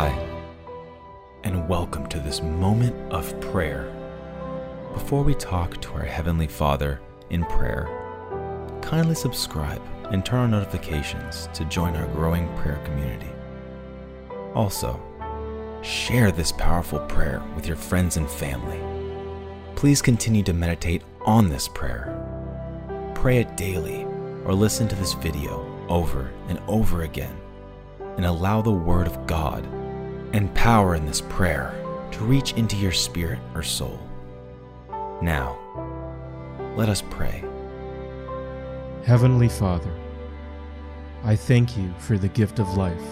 Hi, and welcome to this moment of prayer. Before we talk to our Heavenly Father in prayer, kindly subscribe and turn on notifications to join our growing prayer community. Also, share this powerful prayer with your friends and family. Please continue to meditate on this prayer. Pray it daily or listen to this video over and over again and allow the Word of God and power in this prayer to reach into your spirit or soul. Now, let us pray. Heavenly Father, I thank you for the gift of life.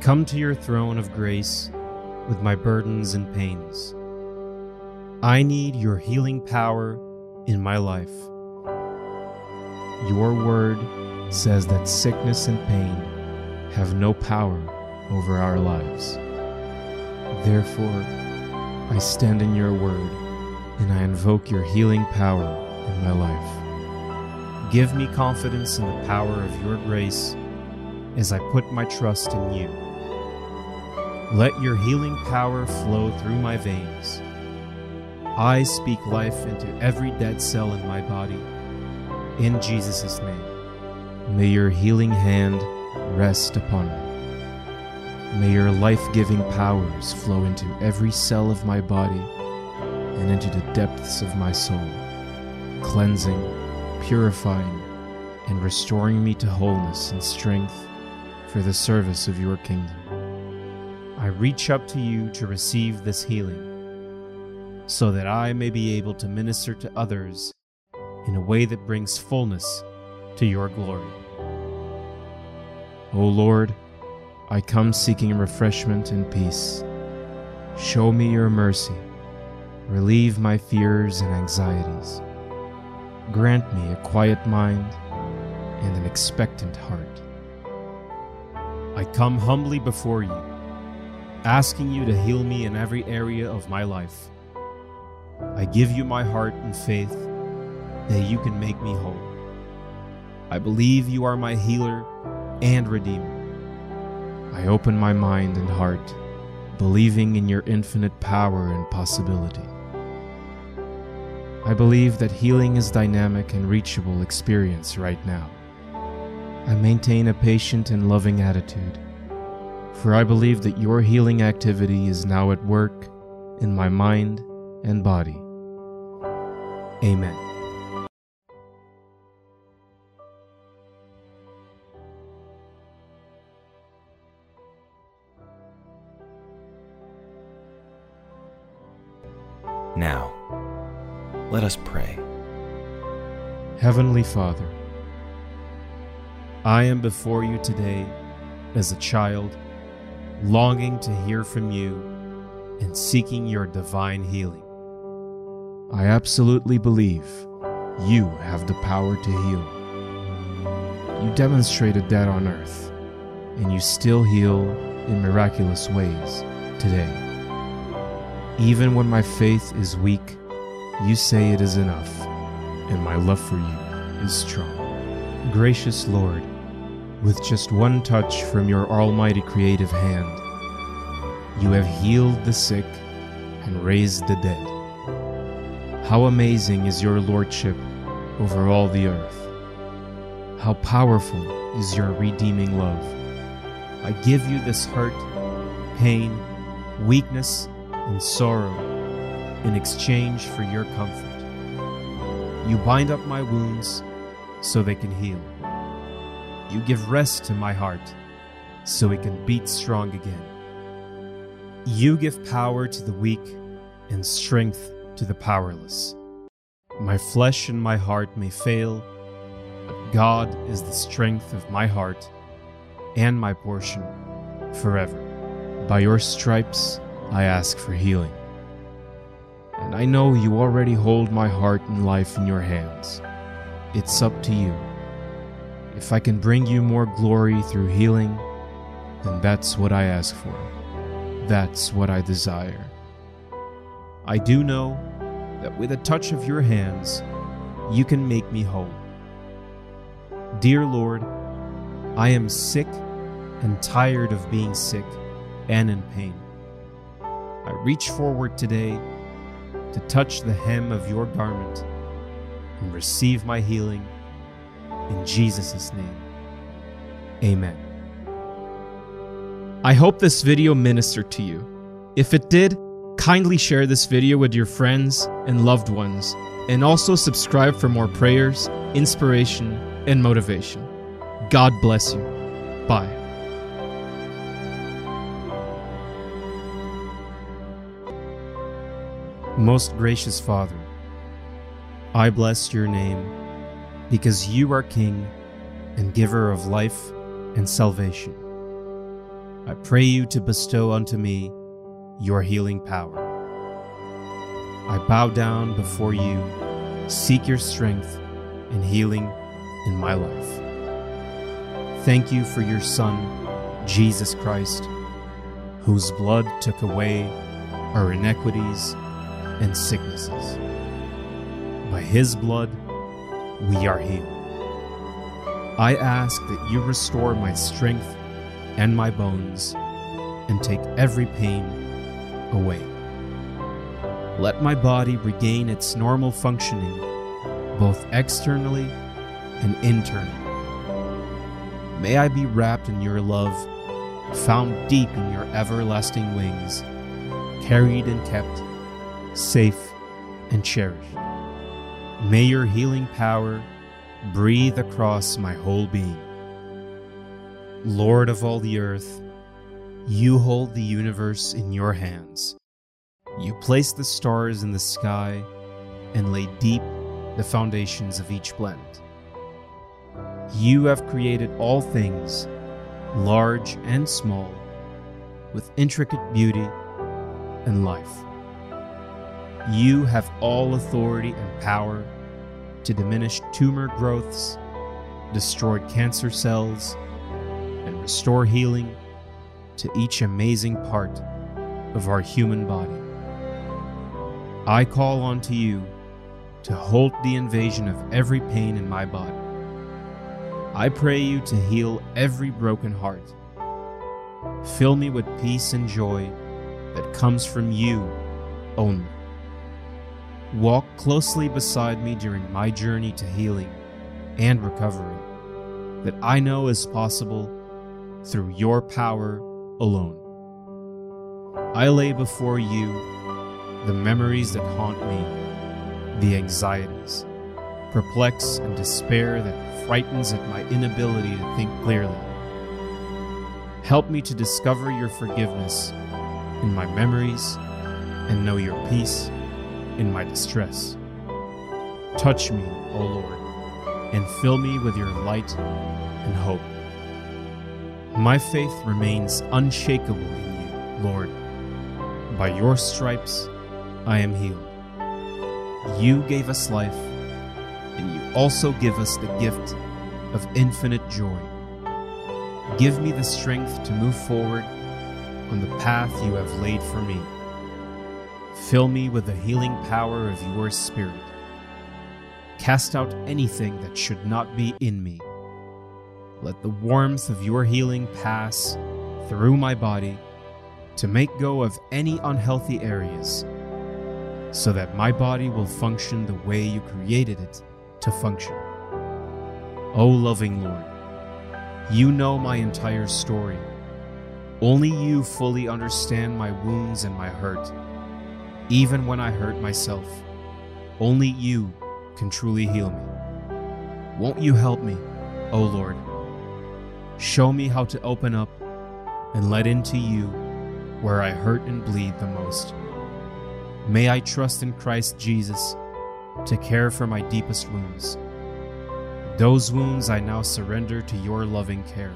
Come to your throne of grace with my burdens and pains. I need your healing power in my life. Your word says that sickness and pain have no power over our lives. Therefore, I stand in your word and I invoke your healing power in my life. Give me confidence in the power of your grace as I put my trust in you. Let your healing power flow through my veins. I speak life into every dead cell in my body. In Jesus' name, may your healing hand rest upon me. May your life giving powers flow into every cell of my body and into the depths of my soul, cleansing, purifying, and restoring me to wholeness and strength for the service of your kingdom. I reach up to you to receive this healing so that I may be able to minister to others in a way that brings fullness to your glory. O Lord, I come seeking refreshment and peace. Show me your mercy. Relieve my fears and anxieties. Grant me a quiet mind and an expectant heart. I come humbly before you, asking you to heal me in every area of my life. I give you my heart and faith that you can make me whole. I believe you are my healer and Redeemer. I open my mind and heart, believing in your infinite power and possibility. I believe that healing is dynamic and reachable experience right now. I maintain a patient and loving attitude, for I believe that your healing activity is now at work in my mind and body. Amen. Now, let us pray. Heavenly Father, I am before you today as a child, longing to hear from you and seeking your divine healing. I absolutely believe you have the power to heal. You demonstrated that on earth, and you still heal in miraculous ways today. Even when my faith is weak, you say it is enough, and my love for you is strong. Gracious Lord, with just one touch from your almighty creative hand, you have healed the sick and raised the dead. How amazing is your lordship over all the earth! How powerful is your redeeming love! I give you this hurt, pain, weakness, and sorrow in exchange for your comfort. You bind up my wounds so they can heal. You give rest to my heart so it can beat strong again. You give power to the weak and strength to the powerless. My flesh and my heart may fail, but God is the strength of my heart and my portion forever. By your stripes, I ask for healing. And I know you already hold my heart and life in your hands. It's up to you. If I can bring you more glory through healing, then that's what I ask for. That's what I desire. I do know that with a touch of your hands, you can make me whole. Dear Lord, I am sick and tired of being sick and in pain. I reach forward today to touch the hem of your garment and receive my healing in Jesus' name. Amen. I hope this video ministered to you. If it did, kindly share this video with your friends and loved ones, and also subscribe for more prayers, inspiration, and motivation. God bless you. Bye. Most gracious Father, I bless your name because you are King and giver of life and salvation. I pray you to bestow unto me your healing power. I bow down before you, seek your strength and healing in my life. Thank you for your Son, Jesus Christ, whose blood took away our iniquities and sicknesses. By his blood, we are healed. I ask that you restore my strength and my bones and take every pain away. Let my body regain its normal functioning, both externally and internally. May I be wrapped in your love, found deep in your everlasting wings, carried and kept, safe and cherished. May your healing power breathe across my whole being. Lord of all the earth, you hold the universe in your hands. You place the stars in the sky and lay deep the foundations of each planet. You have created all things, large and small, with intricate beauty and life. You have all authority and power to diminish tumor growths, destroy cancer cells, and restore healing to each amazing part of our human body. I call on to you to halt the invasion of every pain in my body. I pray you to heal every broken heart. Fill me with peace and joy that comes from you only. Walk closely beside me during my journey to healing and recovery that I know is possible through your power alone. I lay before you the memories that haunt me, the anxieties, perplex, and despair that frightens at my inability to think clearly. Help me to discover your forgiveness in my memories and know your peace in my distress. Touch me, O Lord, and fill me with your light and hope. My faith remains unshakable in you, Lord. By your stripes I am healed. You gave us life, and you also give us the gift of infinite joy. Give me the strength to move forward on the path you have laid for me. Fill me with the healing power of your Spirit. Cast out anything that should not be in me. Let the warmth of your healing pass through my body to make go of any unhealthy areas, so that my body will function the way you created it to function. O loving Lord, you know my entire story. Only you fully understand my wounds and my hurt even when I hurt myself. Only you can truly heal me. Won't you help me, O Lord? Show me how to open up and let into you where I hurt and bleed the most. May I trust in Christ Jesus to care for my deepest wounds. Those wounds I now surrender to your loving care.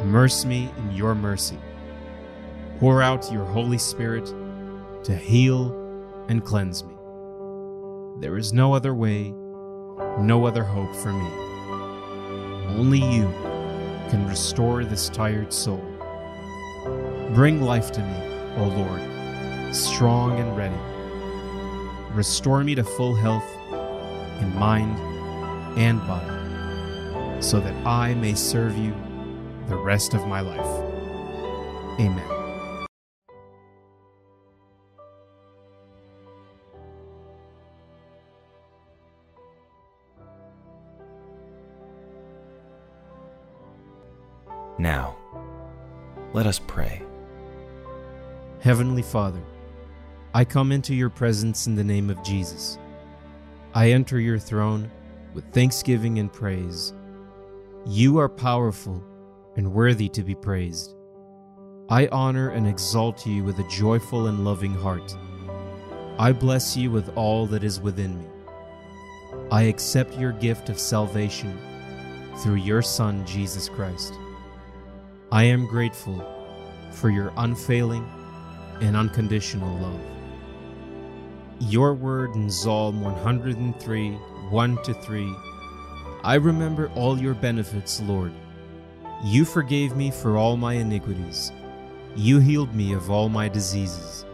Immerse me in your mercy. Pour out your Holy Spirit to heal and cleanse me. There is no other way, no other hope for me. Only you can restore this tired soul. Bring life to me, O Lord, strong and ready. Restore me to full health in mind and body, so that I may serve you the rest of my life. Amen. Let us pray. Heavenly Father, I come into your presence in the name of Jesus. I enter your throne with thanksgiving and praise. You are powerful and worthy to be praised. I honor and exalt you with a joyful and loving heart. I bless you with all that is within me. I accept your gift of salvation through your Son, Jesus Christ. I am grateful for your unfailing and unconditional love. Your word in Psalm 103 1 to 3 I remember all your benefits, Lord. You forgave me for all my iniquities. You healed me of all my diseases.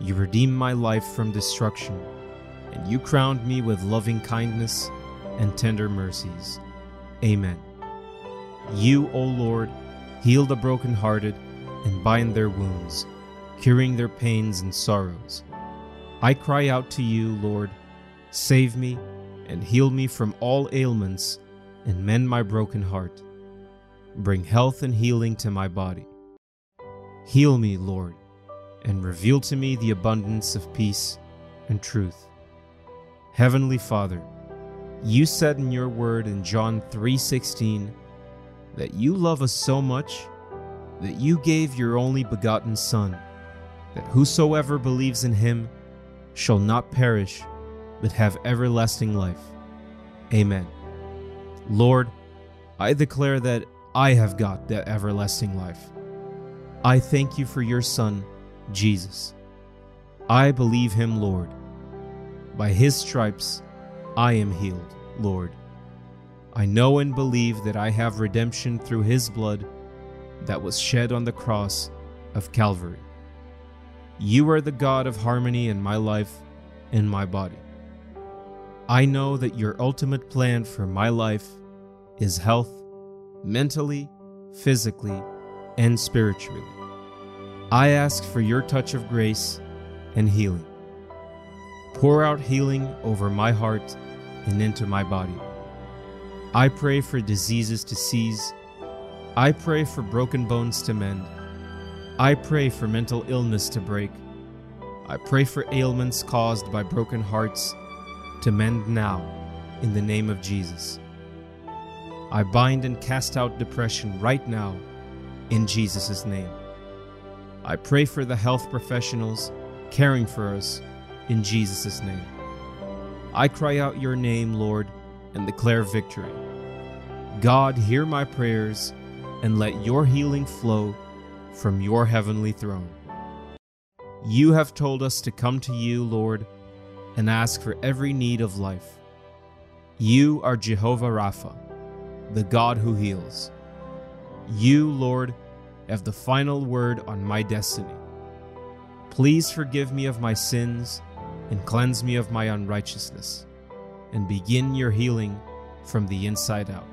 You redeemed my life from destruction, and you crowned me with loving kindness and tender mercies. Amen. You, O Lord, heal the brokenhearted and bind their wounds, curing their pains and sorrows. I cry out to you, Lord, save me and heal me from all ailments and mend my broken heart. Bring health and healing to my body. Heal me, Lord, and reveal to me the abundance of peace and truth. Heavenly Father, you said in your word in John 3:16 that you love us so much that you gave your only begotten son that whosoever believes in him shall not perish but have everlasting life. Amen. Lord, I declare that I have got that everlasting life. I thank you for your Son, Jesus. I believe him, Lord. By his stripes I am healed, Lord. I know and believe that I have redemption through his blood that was shed on the cross of Calvary. You are the God of harmony in my life and my body. I know that your ultimate plan for my life is health, mentally, physically, and spiritually. I ask for your touch of grace and healing. Pour out healing over my heart and into my body. I pray for diseases to cease. I pray for broken bones to mend. I pray for mental illness to break. I pray for ailments caused by broken hearts to mend now in the name of Jesus. I bind and cast out depression right now in Jesus' name. I pray for the health professionals caring for us in Jesus' name. I cry out your name, Lord, and declare victory. God, hear my prayers and let your healing flow from your heavenly throne. You have told us to come to you, Lord, and ask for every need of life. You are Jehovah Rapha, the God who heals. You, Lord, have the final word on my destiny. Please forgive me of my sins and cleanse me of my unrighteousness, and begin your healing from the inside out.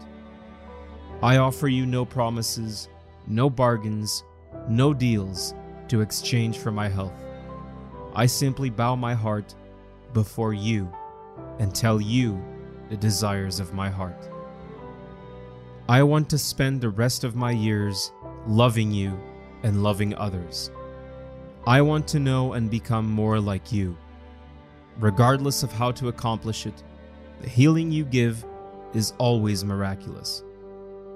I offer you no promises, no bargains, no deals to exchange for my health. I simply bow my heart before you and tell you the desires of my heart. I want to spend the rest of my years loving you and loving others. I want to know and become more like you. Regardless of how to accomplish it, the healing you give is always miraculous.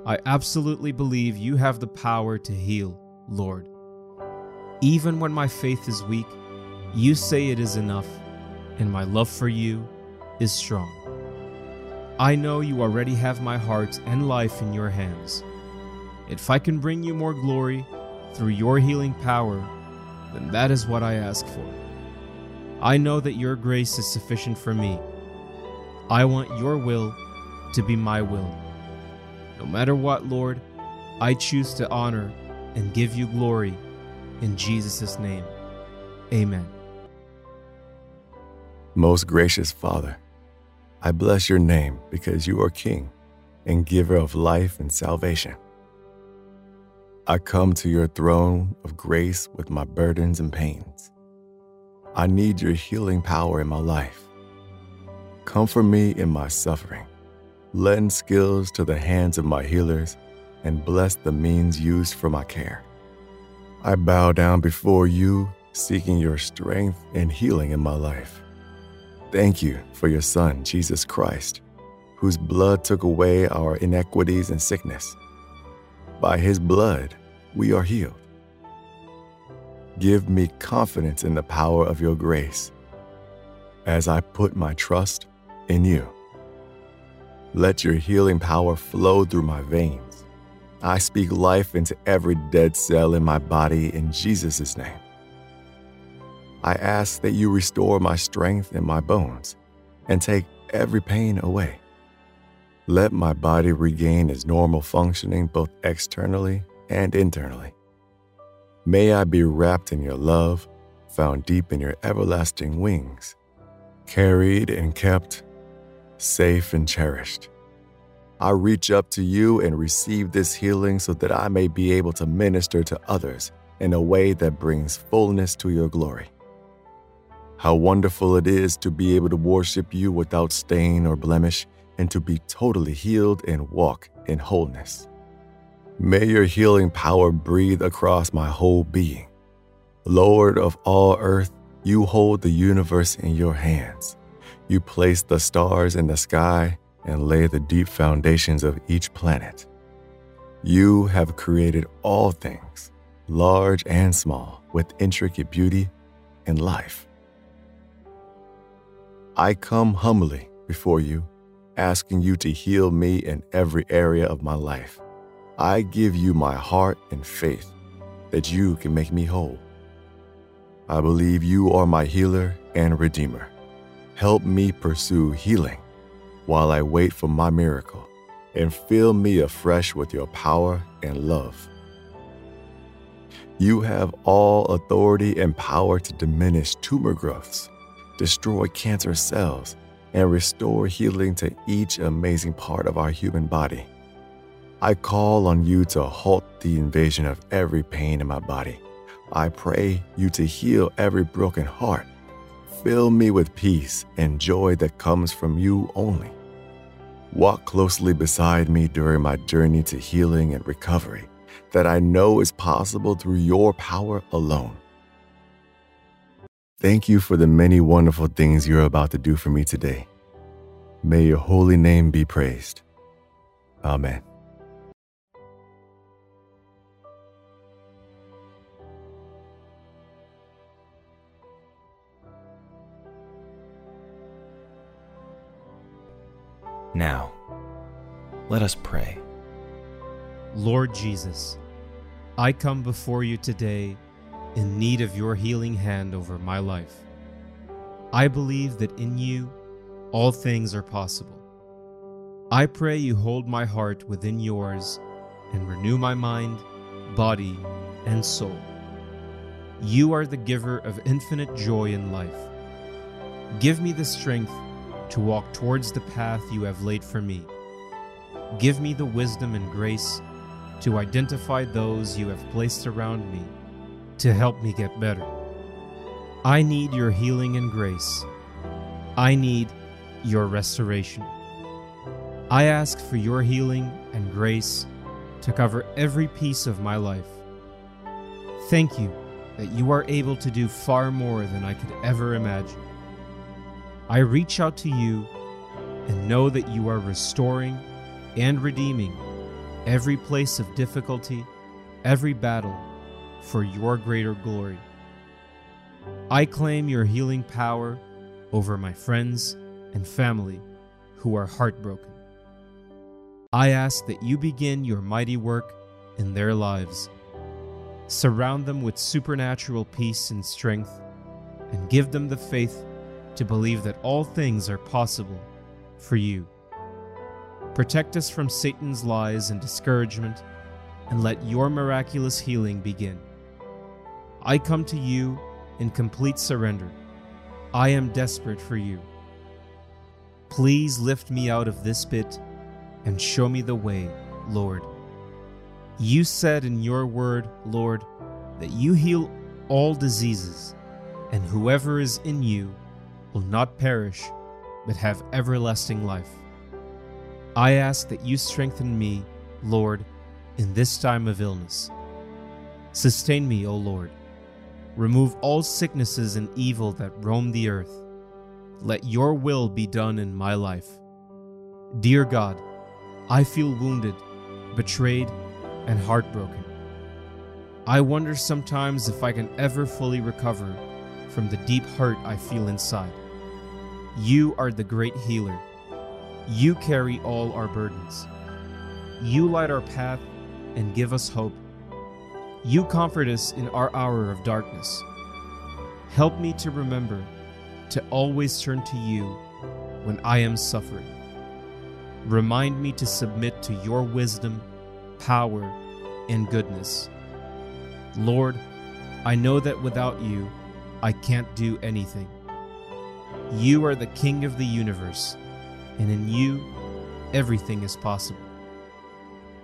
I absolutely believe you have the power to heal, Lord. Even when my faith is weak, you say it is enough and my love for you is strong. I know you already have my heart and life in your hands. If I can bring you more glory through your healing power, then that is what I ask for. I know that your grace is sufficient for me. I want your will to be my will. No matter what, Lord, I choose to honor and give you glory in Jesus' name. Amen. Most gracious Father, I bless your name because you are King and giver of life and salvation. I come to your throne of grace with my burdens and pains. I need your healing power in my life. Comfort me in my suffering. Lend skills to the hands of my healers and bless the means used for my care. I bow down before you, seeking your strength and healing in my life. Thank you for your Son, Jesus Christ, whose blood took away our iniquities and sickness. By his blood, we are healed. Give me confidence in the power of your grace as I put my trust in you. Let your healing power flow through my veins. I speak life into every dead cell in my body in Jesus' name. I ask that you restore my strength in my bones and take every pain away. Let my body regain its normal functioning both externally and internally. May I be wrapped in your love, found deep in your everlasting wings, carried and kept, safe and cherished. I reach up to you and receive this healing so that I may be able to minister to others in a way that brings fullness to your glory. How wonderful it is to be able to worship you without stain or blemish and to be totally healed and walk in wholeness. May your healing power breathe across my whole being. Lord of all earth, you hold the universe in your hands. You place the stars in the sky and lay the deep foundations of each planet. You have created all things, large and small, with intricate beauty and life. I come humbly before you, asking you to heal me in every area of my life. I give you my heart and faith that you can make me whole. I believe you are my healer and redeemer. Help me pursue healing while I wait for my miracle and fill me afresh with your power and love. You have all authority and power to diminish tumor growths, destroy cancer cells, and restore healing to each amazing part of our human body. I call on you to halt the invasion of every pain in my body. I pray you to heal every broken heart. Fill me with peace and joy that comes from you only. Walk closely beside me during my journey to healing and recovery that I know is possible through your power alone. Thank you for the many wonderful things you're about to do for me today. May your holy name be praised. Amen. Now, let us pray. Lord Jesus, I come before you today in need of your healing hand over my life. I believe that in you all things are possible. I pray you hold my heart within yours and renew my mind, body, and soul. You are the giver of infinite joy in life. Give me the strength to walk towards the path you have laid for me. Give me the wisdom and grace to identify those you have placed around me to help me get better. I need your healing and grace. I need your restoration. I ask for your healing and grace to cover every piece of my life. Thank you that you are able to do far more than I could ever imagine. I reach out to you and know that you are restoring and redeeming every place of difficulty, every battle for your greater glory. I claim your healing power over my friends and family who are heartbroken. I ask that you begin your mighty work in their lives. Surround them with supernatural peace and strength, and give them the faith to believe that all things are possible for you. Protect us from Satan's lies and discouragement, and let your miraculous healing begin. I come to you in complete surrender. I am desperate for you. Please lift me out of this pit and show me the way, Lord. You said in your word, Lord, that you heal all diseases, and whoever is in you will not perish, but have everlasting life. I ask that you strengthen me, Lord, in this time of illness. Sustain me, O Lord. Remove all sicknesses and evil that roam the earth. Let your will be done in my life. Dear God, I feel wounded, betrayed, and heartbroken. I wonder sometimes if I can ever fully recover from the deep hurt I feel inside. You are the great healer. You carry all our burdens. You light our path and give us hope. You comfort us in our hour of darkness. Help me to remember to always turn to you when I am suffering. Remind me to submit to your wisdom, power, and goodness. Lord, I know that without you, I can't do anything. You are the King of the universe, and in you, everything is possible.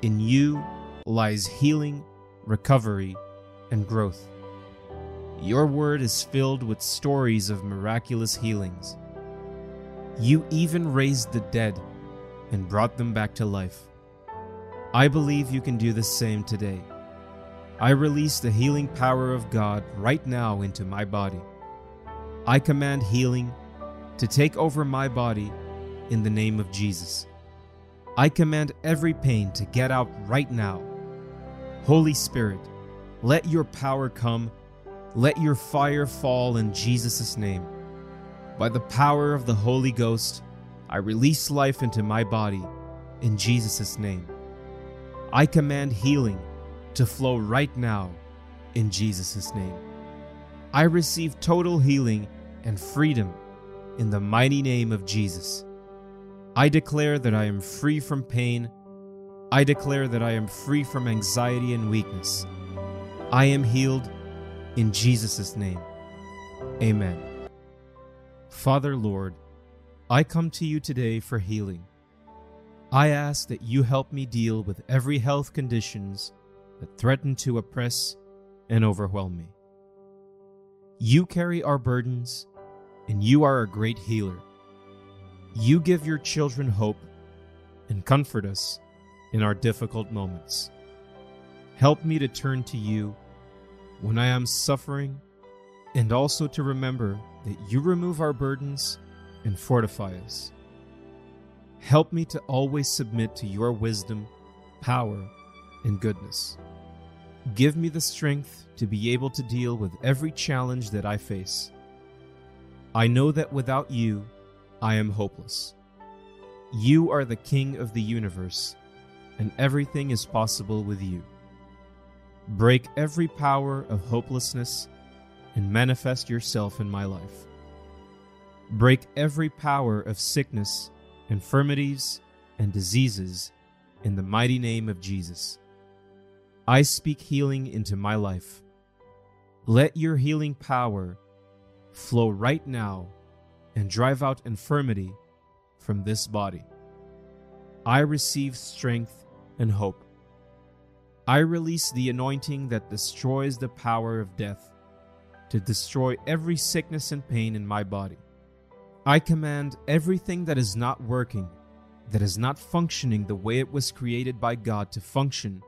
In you lies healing, recovery, and growth. Your word is filled with stories of miraculous healings. You even raised the dead and brought them back to life. I believe you can do the same today. I release the healing power of God right now into my body. I command healing to take over my body in the name of Jesus. I command every pain to get out right now. Holy Spirit, let your power come. Let your fire fall in Jesus' name. By the power of the Holy Ghost, I release life into my body in Jesus' name. I command healing to flow right now in Jesus' name. I receive total healing and freedom in the mighty name of Jesus. I declare that I am free from pain. I declare that I am free from anxiety and weakness. I am healed in Jesus' name. Amen. Father, Lord, I come to you today for healing. I ask that you help me deal with every health conditions that threaten to oppress and overwhelm me. You carry our burdens, and you are a great healer. You give your children hope and comfort us in our difficult moments. Help me to turn to you when I am suffering, and also to remember that you remove our burdens and fortify us. Help me to always submit to your wisdom, power, and goodness. Give me the strength to be able to deal with every challenge that I face. I know that without you, I am hopeless. You are the King of the universe, and everything is possible with you. Break every power of hopelessness and manifest yourself in my life. Break every power of sickness, infirmities, and diseases in the mighty name of Jesus. I speak healing into my life. Let your healing power flow right now and drive out infirmity from this body. I receive strength and hope. I release the anointing that destroys the power of death to destroy every sickness and pain in my body. I command everything that is not working, that is not functioning the way it was created by God to function,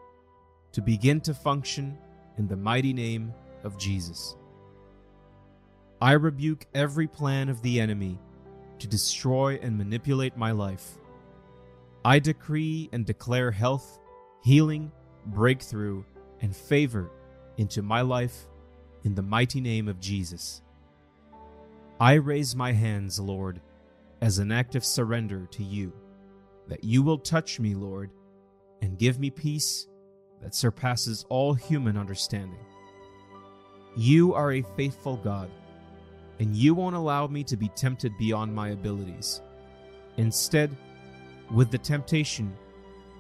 to begin to function in the mighty name of Jesus. I rebuke every plan of the enemy to destroy and manipulate my life. I decree and declare health, healing, breakthrough, and favor into my life in the mighty name of Jesus. I raise my hands, Lord, as an act of surrender to you, that you will touch me, Lord, and give me peace that surpasses all human understanding. You are a faithful God, and you won't allow me to be tempted beyond my abilities. Instead, with the temptation,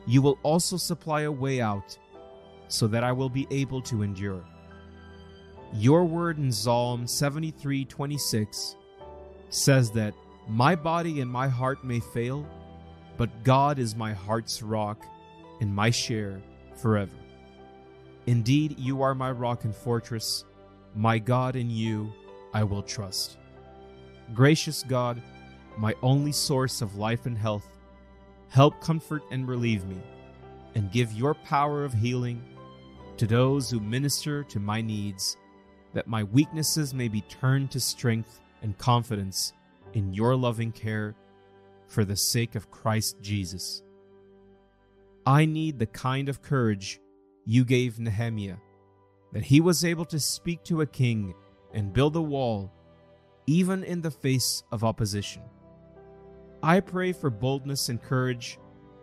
you will also supply a way out so that I will be able to endure. Your word in Psalm 73:26 says that my body and my heart may fail, but God is my heart's rock and my share forever. Indeed, you are my rock and fortress, my God, in you I will trust. Gracious God, my only source of life and health, help comfort and relieve me, and give your power of healing to those who minister to my needs, that my weaknesses may be turned to strength and confidence in your loving care for the sake of Christ Jesus. I need the kind of courage you gave Nehemiah, that he was able to speak to a king and build a wall, even in the face of opposition. I pray for boldness and courage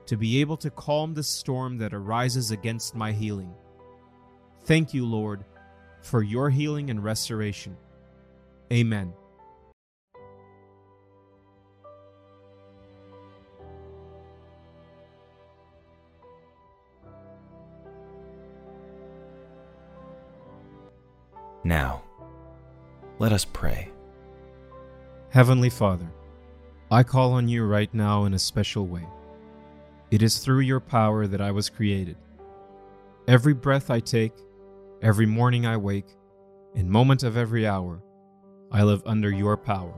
to be able to calm the storm that arises against my healing. Thank you, Lord, for your healing and restoration. Amen. Now, let us pray. Heavenly Father, I call on you right now in a special way. It is through your power that I was created. Every breath I take, every morning I wake, in moment of every hour, I live under your power.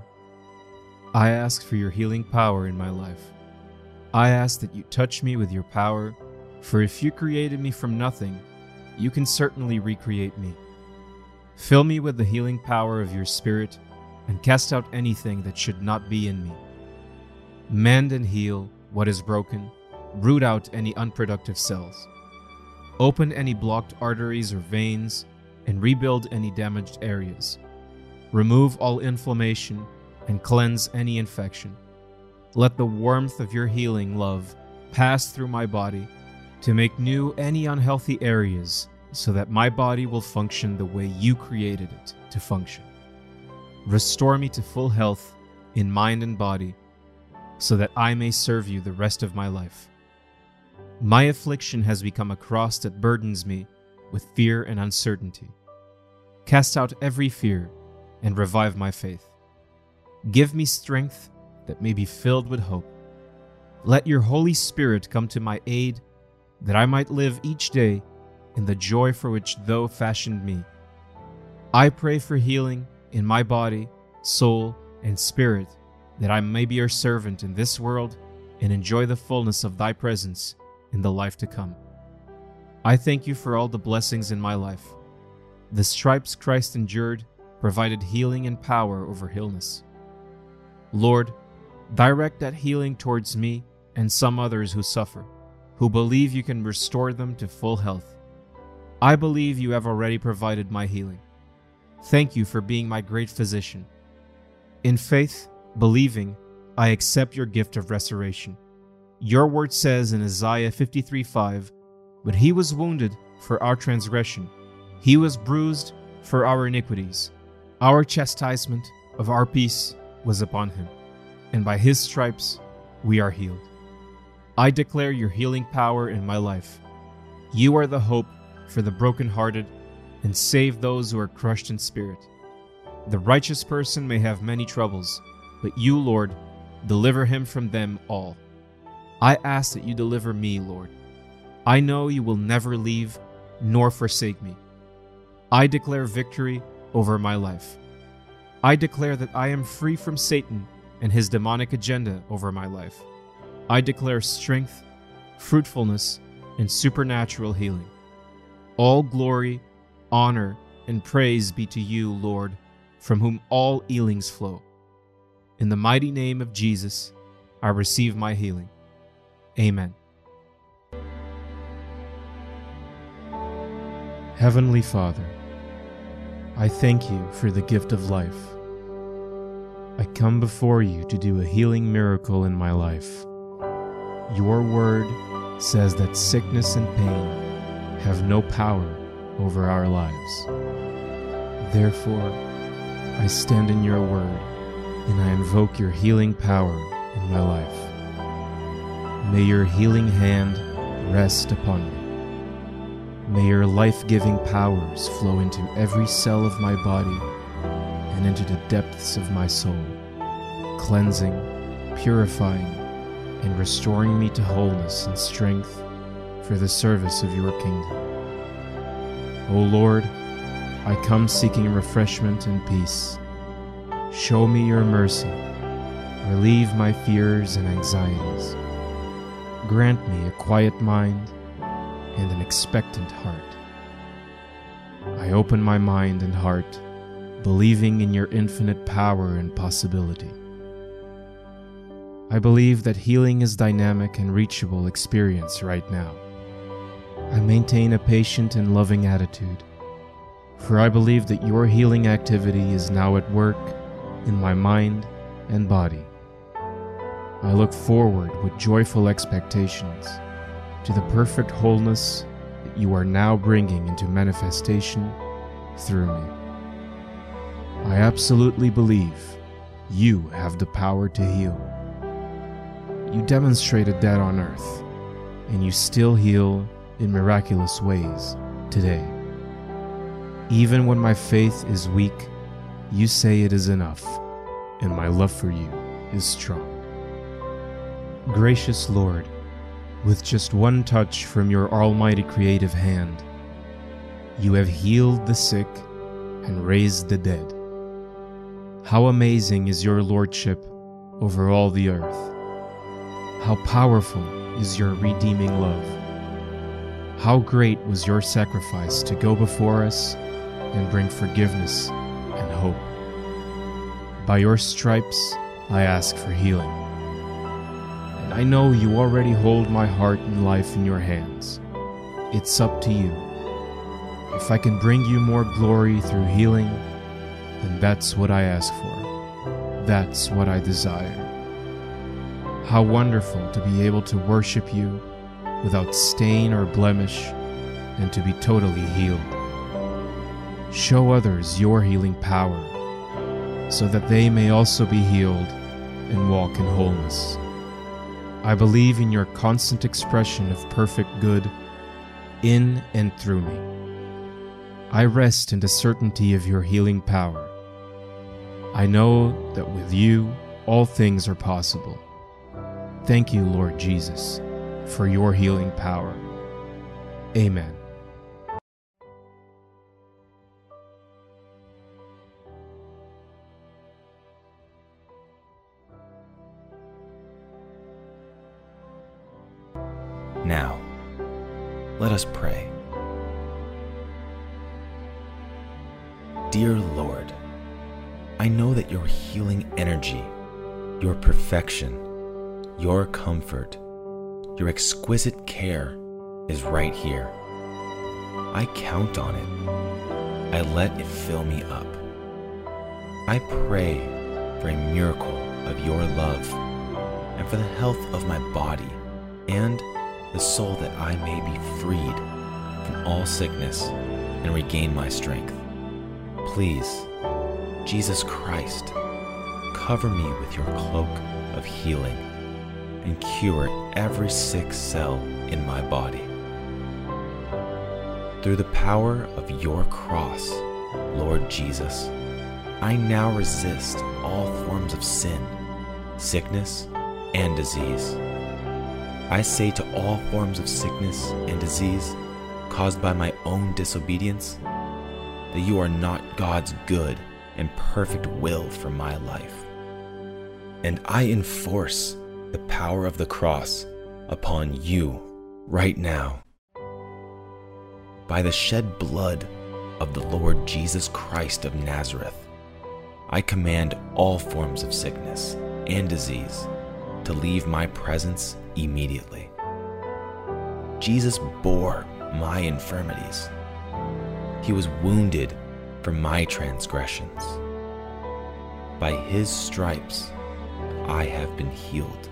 I ask for your healing power in my life. I ask that you touch me with your power, for if you created me from nothing, you can certainly recreate me. Fill me with the healing power of your Spirit and cast out anything that should not be in me. Mend and heal what is broken, root out any unproductive cells. Open any blocked arteries or veins and rebuild any damaged areas. Remove all inflammation and cleanse any infection. Let the warmth of your healing love pass through my body to make new any unhealthy areas so that my body will function the way you created it to function. Restore me to full health in mind and body, so that I may serve you the rest of my life. My affliction has become a cross that burdens me with fear and uncertainty. Cast out every fear and revive my faith. Give me strength that may be filled with hope. Let your Holy Spirit come to my aid that I might live each day in the joy for which thou fashioned me. I pray for healing in my body, soul, and spirit, that I may be your servant in this world and enjoy the fullness of thy presence in the life to come. I thank you for all the blessings in my life. The stripes Christ endured provided healing and power over illness. Lord, direct that healing towards me and some others who suffer, who believe you can restore them to full health. I believe you have already provided my healing. Thank you for being my great physician. In faith, believing, I accept your gift of restoration. Your word says in Isaiah 53 5, But he was wounded for our transgression, he was bruised for our iniquities. Our chastisement of our peace was upon him, and by his stripes we are healed. I declare your healing power in my life. You are the hope for the brokenhearted and save those who are crushed in spirit. The righteous person may have many troubles, but you, Lord, deliver him from them all. I ask that you deliver me, Lord. I know you will never leave nor forsake me. I declare victory over my life. I declare that I am free from Satan and his demonic agenda over my life. I declare strength, fruitfulness, and supernatural healing. All glory, honor, and praise be to you, Lord, from whom all healings flow. In the mighty name of Jesus, I receive my healing. Amen. Heavenly Father, I thank you for the gift of life. I come before you to do a healing miracle in my life. Your word says that sickness and pain have no power over our lives. Therefore, I stand in your word and I invoke your healing power in my life. May your healing hand rest upon me. May your life giving powers flow into every cell of my body and into the depths of my soul, cleansing, purifying, and restoring me to wholeness and strength for the service of your kingdom. O Lord, I come seeking refreshment and peace. Show me your mercy. Relieve my fears and anxieties. Grant me a quiet mind and an expectant heart. I open my mind and heart, believing in your infinite power and possibility. I believe that healing is dynamic and reachable experience right now. I maintain a patient and loving attitude, for I believe that your healing activity is now at work in my mind and body. I look forward with joyful expectations to the perfect wholeness that you are now bringing into manifestation through me. I absolutely believe you have the power to heal. You demonstrated that on earth, and you still heal in miraculous ways today. Even when my faith is weak, you say it is enough, and my love for you is strong. Gracious Lord, with just one touch from your almighty creative hand, you have healed the sick and raised the dead. How amazing is your lordship over all the earth! How powerful is your redeeming love! How great was your sacrifice to go before us and bring forgiveness and hope. By your stripes, I ask for healing. And I know you already hold my heart and life in your hands. It's up to you. If I can bring you more glory through healing, then that's what I ask for. That's what I desire. How wonderful to be able to worship you without stain or blemish and to be totally healed. Show others your healing power so that they may also be healed and walk in wholeness. I believe in your constant expression of perfect good in and through me. I rest in the certainty of your healing power. I know that with you all things are possible. Thank you, Lord Jesus, for your healing power. Amen. Now, let us pray. Dear Lord, I know that your healing energy, your perfection, your comfort, your exquisite care is right here. I count on it. I let it fill me up. I pray for a miracle of your love and for the health of my body and the soul that I may be freed from all sickness and regain my strength. Please, Jesus Christ, cover me with your cloak of healing and cure every sick cell in my body. Through the power of your cross, Lord Jesus, I now resist all forms of sin, sickness, and disease. I say to all forms of sickness and disease caused by my own disobedience that you are not God's good and perfect will for my life. And I enforce the power of the cross upon you right now. By the shed blood of the Lord Jesus Christ of Nazareth, I command all forms of sickness and disease to leave my presence immediately. Jesus bore my infirmities. He was wounded for my transgressions. By his stripes, I have been healed.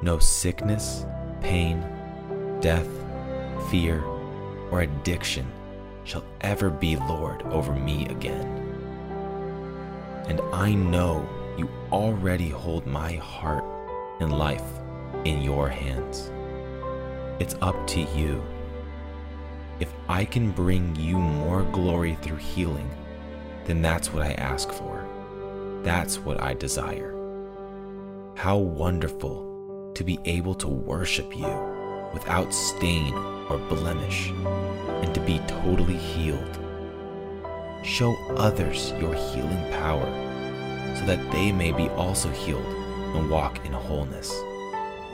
No sickness, pain, death, fear, or addiction shall ever be Lord over me again. And I know you already hold my heart and life in your hands. It's up to you. If I can bring you more glory through healing, then that's what I ask for. That's what I desire. How wonderful to be able to worship you without stain or blemish and to be totally healed. Show others your healing power so that they may be also healed and walk in wholeness.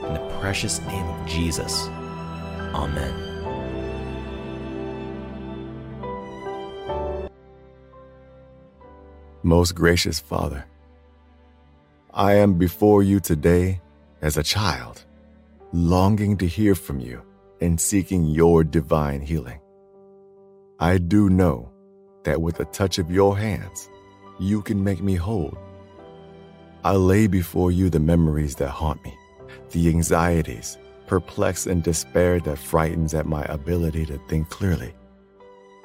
In the precious name of Jesus, Amen. Most gracious Father, I am before you today as a child, longing to hear from you and seeking your divine healing. I do know that with a touch of your hands, you can make me whole. I lay before you the memories that haunt me, the anxieties, perplex and despair that frightens at my ability to think clearly.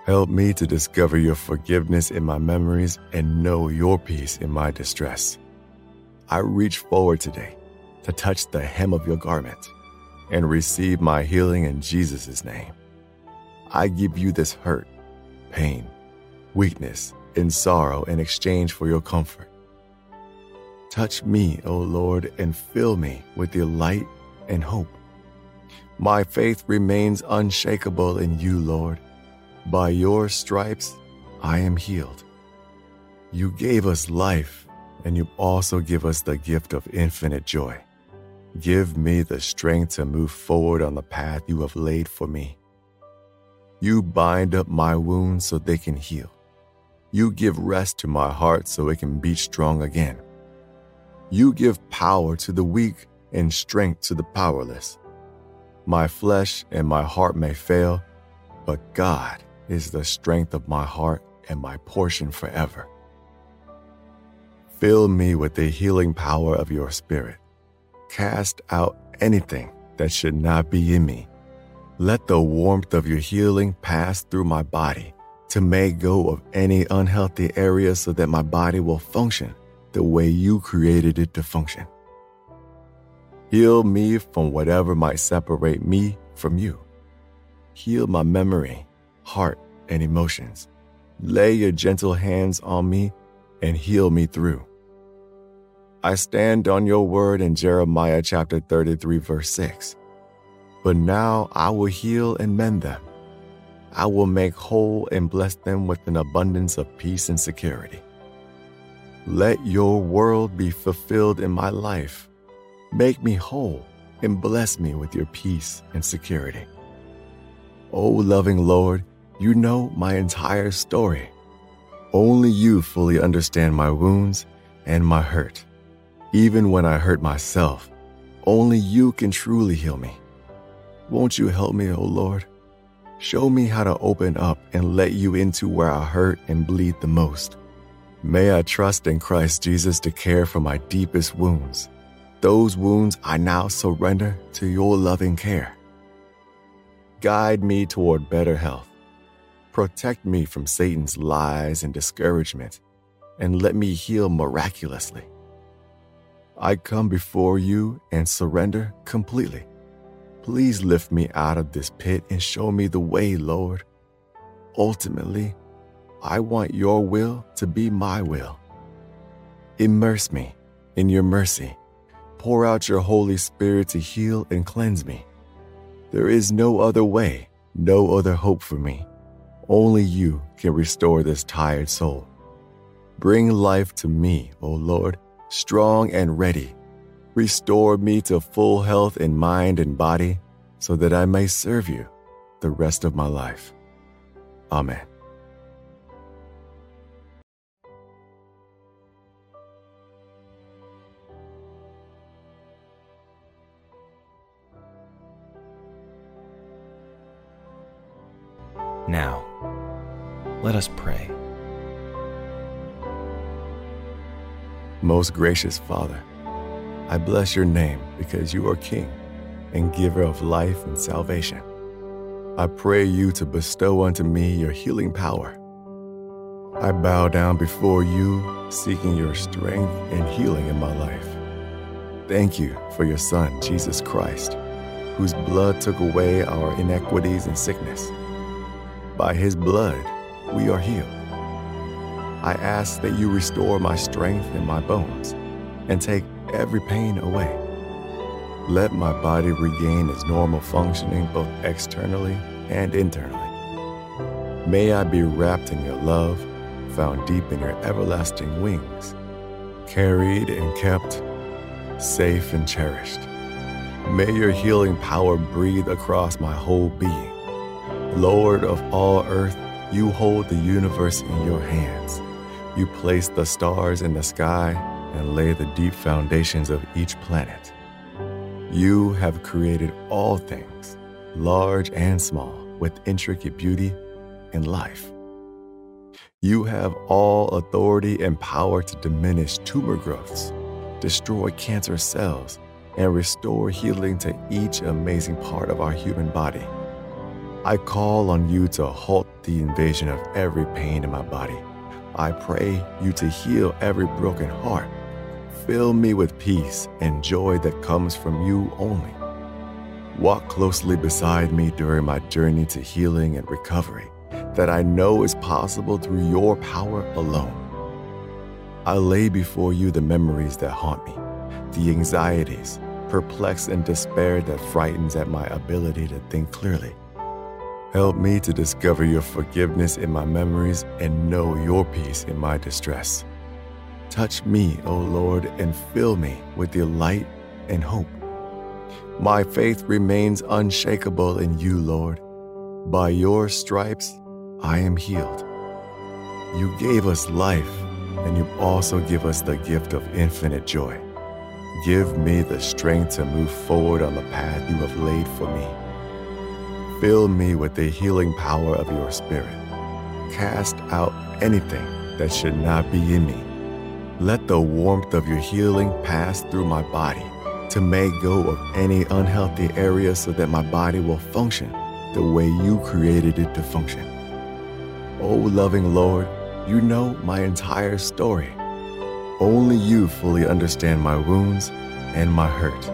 Help me to discover your forgiveness in my memories and know your peace in my distress. I reach forward today to touch the hem of your garment and receive my healing in Jesus' name. I give you this hurt, pain, weakness, and sorrow in exchange for your comfort. Touch me, O Lord, and fill me with your light and hope. My faith remains unshakable in you, Lord. By your stripes, I am healed. You gave us life, and you also give us the gift of infinite joy. Give me the strength to move forward on the path you have laid for me. You bind up my wounds so they can heal. You give rest to my heart so it can beat strong again. You give power to the weak and strength to the powerless. My flesh and my heart may fail, but God is the strength of my heart and my portion forever. Fill me with the healing power of your Spirit. Cast out anything that should not be in me. Let the warmth of your healing pass through my body to make go of any unhealthy area so that my body will function the way you created it to function. Heal me from whatever might separate me from you. Heal my memory, heart, and emotions. Lay your gentle hands on me and heal me through. I stand on your word in Jeremiah chapter 33, verse 6. But now I will heal and mend them. I will make whole and bless them with an abundance of peace and security. Let your world be fulfilled in my life. Make me whole and bless me with your peace and security. O oh, loving Lord, you know my entire story. Only you fully understand my wounds and my hurt. Even when I hurt myself, only you can truly heal me. Won't you help me, O oh Lord? Show me how to open up and let you into where I hurt and bleed the most. May I trust in Christ Jesus to care for my deepest wounds. Those wounds I now surrender to your loving care. Guide me toward better health. Protect me from Satan's lies and discouragement, and let me heal miraculously. I come before you and surrender completely. Please lift me out of this pit and show me the way, Lord. Ultimately, I want your will to be my will. Immerse me in your mercy. Pour out your Holy Spirit to heal and cleanse me. There is no other way, no other hope for me. Only you can restore this tired soul. Bring life to me, O Lord, strong and ready. Restore me to full health in mind and body so that I may serve you the rest of my life. Amen. Now, let us pray. Most gracious Father, I bless your name because you are King and giver of life and salvation. I pray you to bestow unto me your healing power. I bow down before you, seeking your strength and healing in my life. Thank you for your Son, Jesus Christ, whose blood took away our iniquities and sickness. By his blood, we are healed. I ask that you restore my strength in my bones and take every pain away. Let my body regain its normal functioning both externally and internally. May I be wrapped in your love, found deep in your everlasting wings, carried and kept, safe and cherished. May your healing power breathe across my whole being. Lord of all earth, you hold the universe in your hands. You place the stars in the sky and lay the deep foundations of each planet. You have created all things, large and small, with intricate beauty and life. You have all authority and power to diminish tumor growths, destroy cancer cells, and restore healing to each amazing part of our human body. I call on you to halt the invasion of every pain in my body. I pray you to heal every broken heart. Fill me with peace and joy that comes from you only. Walk closely beside me during my journey to healing and recovery that I know is possible through your power alone. I lay before you the memories that haunt me, the anxieties, perplex and despair that frightens at my ability to think clearly. Help me to discover your forgiveness in my memories and know your peace in my distress. Touch me, O Lord, and fill me with your light and hope. My faith remains unshakable in you, Lord. By your stripes, I am healed. You gave us life, and you also give us the gift of infinite joy. Give me the strength to move forward on the path you have laid for me. Fill me with the healing power of your Spirit. Cast out anything that should not be in me. Let the warmth of your healing pass through my body to make go of any unhealthy area so that my body will function the way you created it to function. Oh, loving Lord, you know my entire story. Only you fully understand my wounds and my hurt.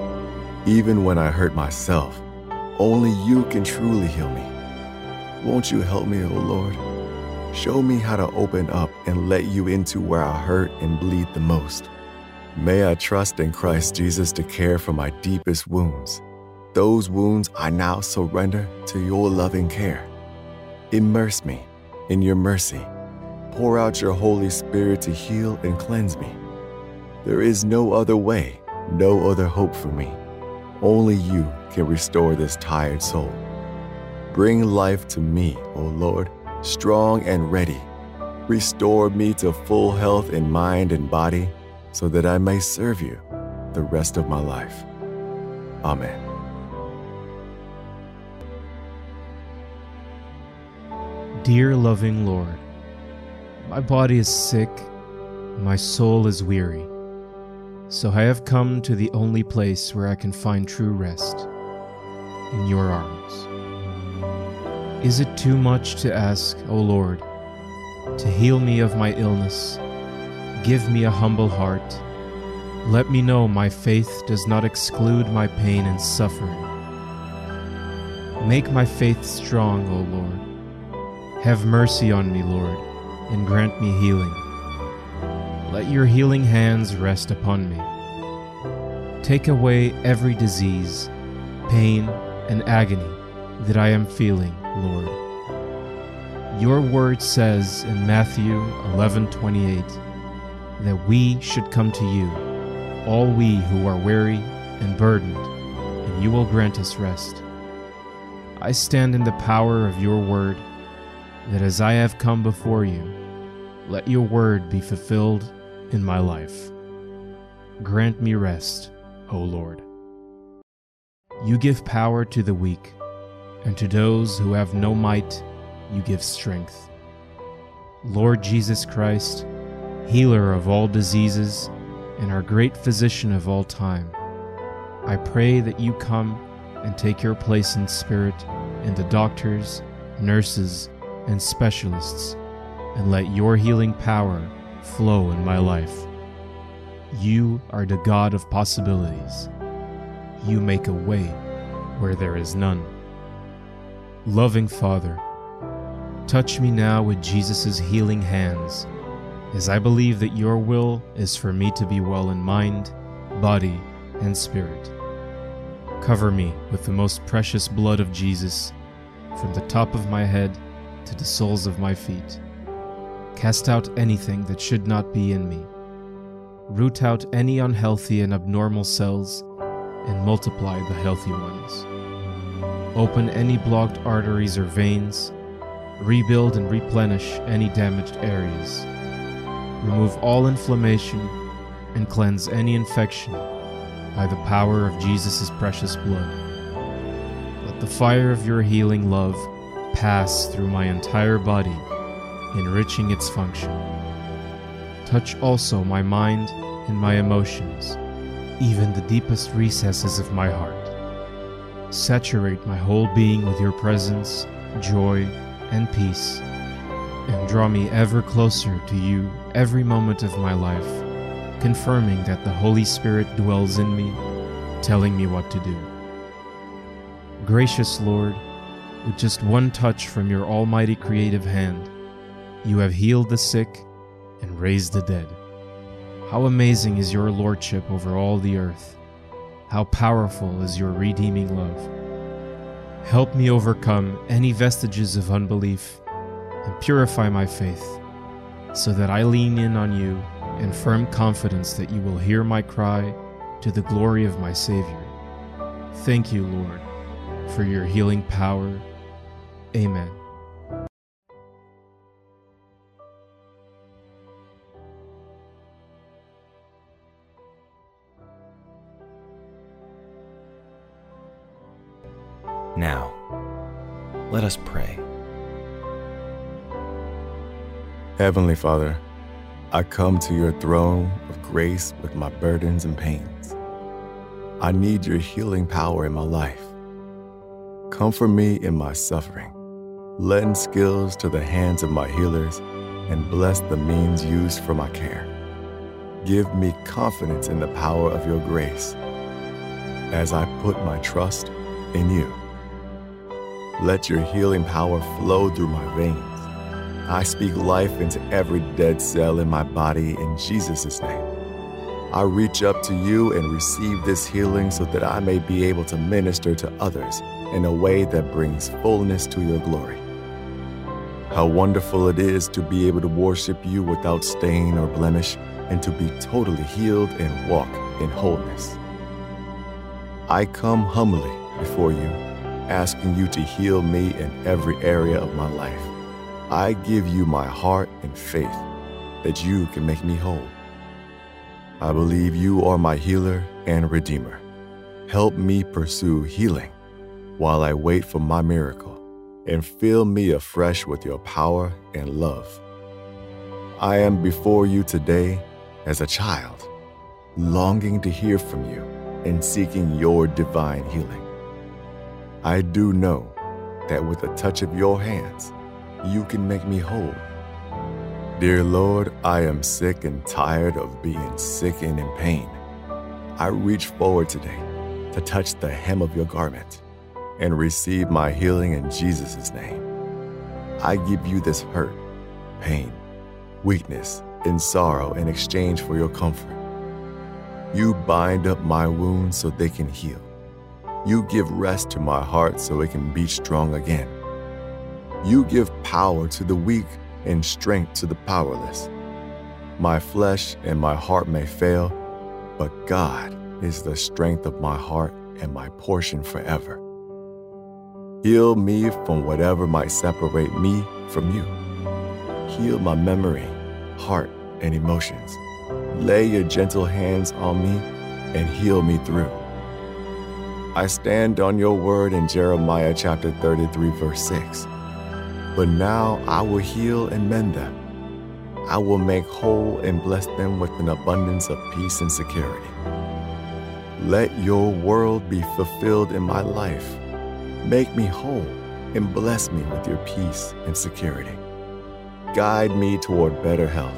Even when I hurt myself, only you can truly heal me. Won't you help me, O oh Lord? Show me how to open up and let you into where I hurt and bleed the most. May I trust in Christ Jesus to care for my deepest wounds. Those wounds I now surrender to your loving care. Immerse me in your mercy. Pour out your Holy Spirit to heal and cleanse me. There is no other way, no other hope for me. Only you can restore this tired soul. Bring life to me, O Lord, strong and ready. Restore me to full health in mind and body so that I may serve you the rest of my life. Amen. Dear loving Lord, my body is sick, my soul is weary. So I have come to the only place where I can find true rest in your arms. Is it too much to ask, O Lord, to heal me of my illness? Give me a humble heart. Let me know my faith does not exclude my pain and suffering. Make my faith strong, O Lord have mercy on me, Lord, and grant me healing. Let your healing hands rest upon me. Take away every disease, pain, and agony that I am feeling, Lord. Your word says in Matthew 11:28 that we should come to you, all we who are weary and burdened, and you will grant us rest. I stand in the power of your word that as I have come before you, let your word be fulfilled in my life. Grant me rest, O Lord. You give power to the weak, and to those who have no might, you give strength. Lord Jesus Christ, healer of all diseases and our great physician of all time, I pray that you come and take your place in spirit in the doctors, nurses, and specialists, and let your healing power flow in my life. You are the God of possibilities. You make a way where there is none. Loving Father, touch me now with Jesus' healing hands, as I believe that your will is for me to be well in mind, body, and spirit. Cover me with the most precious blood of Jesus from the top of my head to the soles of my feet. Cast out anything that should not be in me. Root out any unhealthy and abnormal cells and multiply the healthy ones. Open any blocked arteries or veins. Rebuild and replenish any damaged areas. Remove all inflammation and cleanse any infection by the power of Jesus' precious blood. Let the fire of your healing love pass through my entire body, enriching its function. Touch also my mind and my emotions, even the deepest recesses of my heart. Saturate my whole being with your presence, joy, and peace, and draw me ever closer to you every moment of my life confirming that the Holy Spirit dwells in me, telling me what to do. Gracious Lord, with just one touch from your almighty creative hand, you have healed the sick and raised the dead. How amazing is your lordship over all the earth! How powerful is your redeeming love! Help me overcome any vestiges of unbelief and purify my faith, so that I lean in on you in firm confidence that you will hear my cry to the glory of my Savior. Thank you, Lord, for your healing power. Amen. Now, let us pray. Heavenly Father, I come to your throne of grace with my burdens and pains. I need your healing power in my life. Comfort me in my suffering. Lend skills to the hands of my healers and bless the means used for my care. Give me confidence in the power of your grace as I put my trust in you. Let your healing power flow through my veins I speak life into every dead cell in my body in Jesus' name. I reach up to you and receive this healing so that I may be able to minister to others in a way that brings fullness to your glory. How wonderful it is to be able to worship you without stain or blemish and to be totally healed and walk in wholeness. I come humbly before you, asking you to heal me in every area of my life. I give you my heart and faith that you can make me whole. I believe you are my healer and redeemer. Help me pursue healing while I wait for my miracle and fill me afresh with your power and love. I am before you today as a child, longing to hear from you and seeking your divine healing. I do know that with a touch of your hands, you can make me whole. Dear Lord, I am sick and tired of being sick and in pain. I reach forward today to touch the hem of your garment and receive my healing in Jesus' name. I give you this hurt, pain, weakness, and sorrow in exchange for your comfort. You bind up my wounds so they can heal. You give rest to my heart so it can be strong again. You give power to the weak and strength to the powerless. My flesh and my heart may fail, but God is the strength of my heart and my portion forever. Heal me from whatever might separate me from you. Heal my memory, heart, and emotions. Lay your gentle hands on me and heal me through. I stand on your word in Jeremiah chapter 33, verse 6. But now I will heal and mend them. I will make whole and bless them with an abundance of peace and security. Let your world be fulfilled in my life. Make me whole and bless me with your peace and security. Guide me toward better health.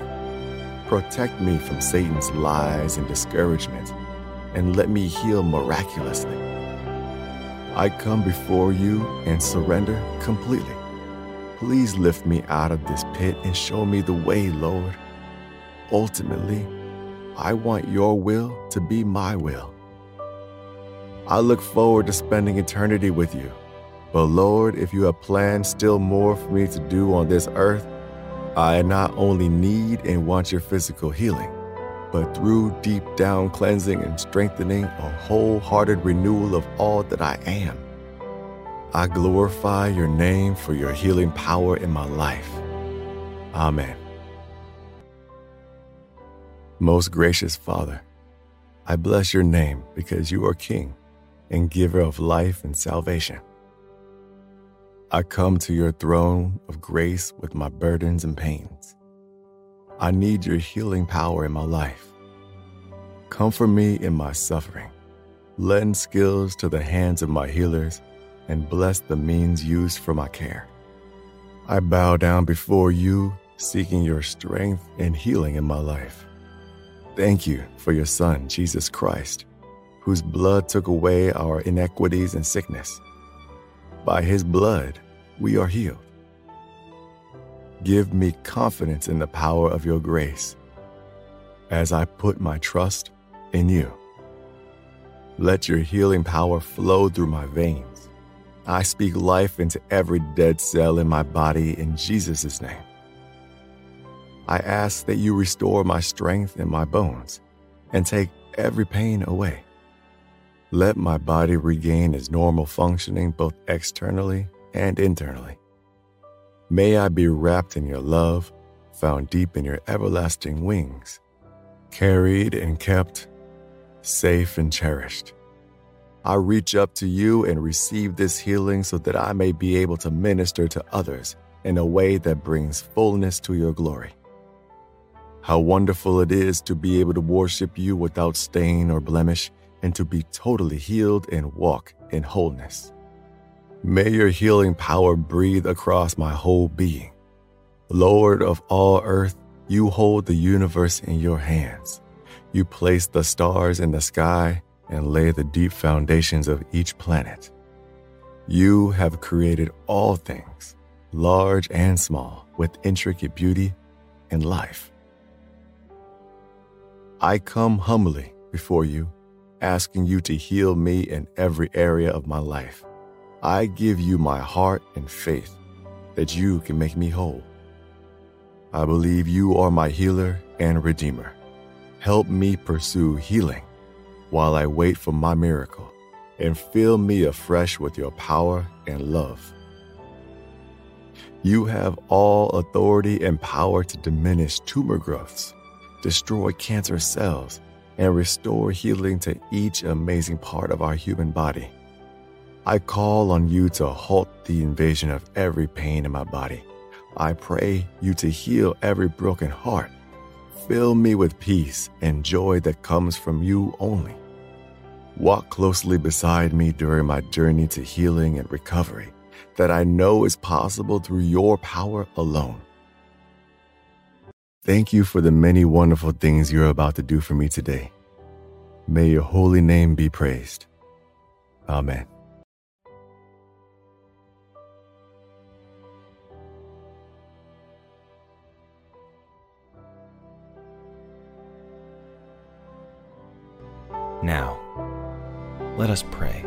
Protect me from Satan's lies and discouragement, and let me heal miraculously. I come before you and surrender completely. Please lift me out of this pit and show me the way, Lord. Ultimately, I want your will to be my will. I look forward to spending eternity with you. But Lord, if you have planned still more for me to do on this earth, I not only need and want your physical healing, but through deep down cleansing and strengthening, a wholehearted renewal of all that I am. I glorify your name for your healing power in my life. Amen. Most gracious Father, I bless your name because you are King and giver of life and salvation. I come to your throne of grace with my burdens and pains. I need your healing power in my life. Comfort me in my suffering. Lend skills to the hands of my healers and bless the means used for my care. I bow down before you, seeking your strength and healing in my life. Thank you for your Son, Jesus Christ, whose blood took away our iniquities and sickness. By his blood, we are healed. Give me confidence in the power of your grace as I put my trust in you. Let your healing power flow through my veins. I speak life into every dead cell in my body in Jesus' name. I ask that you restore my strength in my bones and take every pain away. Let my body regain its normal functioning both externally and internally. May I be wrapped in your love, found deep in your everlasting wings, carried and kept, safe and cherished. I reach up to you and receive this healing so that I may be able to minister to others in a way that brings fullness to your glory. How wonderful it is to be able to worship you without stain or blemish and to be totally healed and walk in wholeness. May your healing power breathe across my whole being. Lord of all earth, you hold the universe in your hands. You place the stars in the sky and lay the deep foundations of each planet. You have created all things, large and small, with intricate beauty and life. I come humbly before you, asking you to heal me in every area of my life. I give you my heart and faith that you can make me whole. I believe you are my healer and redeemer. Help me pursue healing while I wait for my miracle and fill me afresh with your power and love. You have all authority and power to diminish tumor growths, destroy cancer cells, and restore healing to each amazing part of our human body. I call on you to halt the invasion of every pain in my body. I pray you to heal every broken heart. Fill me with peace and joy that comes from you only. Walk closely beside me during my journey to healing and recovery that I know is possible through your power alone. Thank you for the many wonderful things you're about to do for me today. May your holy name be praised. Amen. Now, let us pray.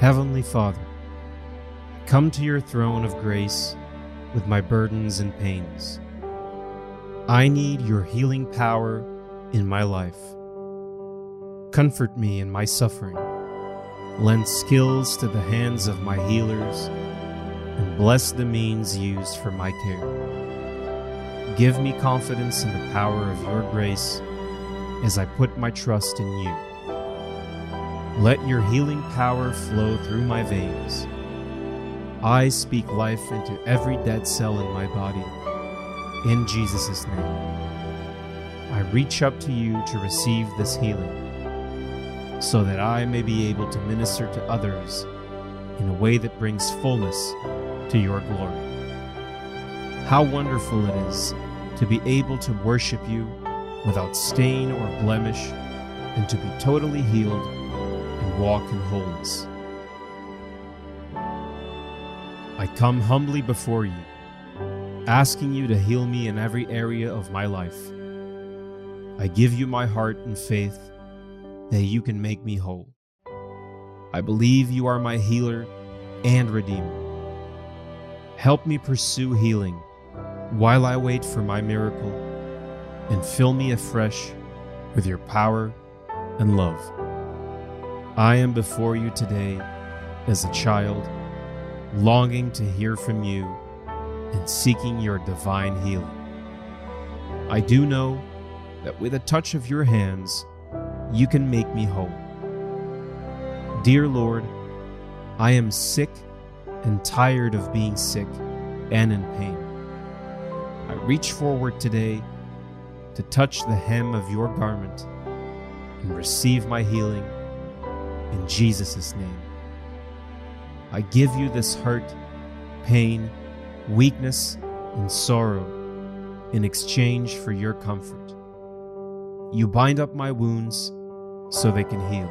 Heavenly Father, I come to your throne of grace with my burdens and pains. I need your healing power in my life. Comfort me in my suffering. Lend skills to the hands of my healers and bless the means used for my care. Give me confidence in the power of your grace as I put my trust in you. Let your healing power flow through my veins. I speak life into every dead cell in my body. In Jesus' name. I reach up to you to receive this healing so that I may be able to minister to others in a way that brings fullness to your glory. How wonderful it is to be able to worship you without stain or blemish, and to be totally healed and walk in wholeness. I come humbly before you, asking you to heal me in every area of my life. I give you my heart and faith that you can make me whole. I believe you are my healer and redeemer. Help me pursue healing while I wait for my miracle, and fill me afresh with your power and love. I am before you today as a child, longing to hear from you and seeking your divine healing. I do know that with a touch of your hands, you can make me whole. Dear Lord, I am sick and tired of being sick and in pain. I reach forward today to touch the hem of your garment and receive my healing in Jesus' name. I give you this hurt, pain, weakness, and sorrow in exchange for your comfort. You bind up my wounds so they can heal.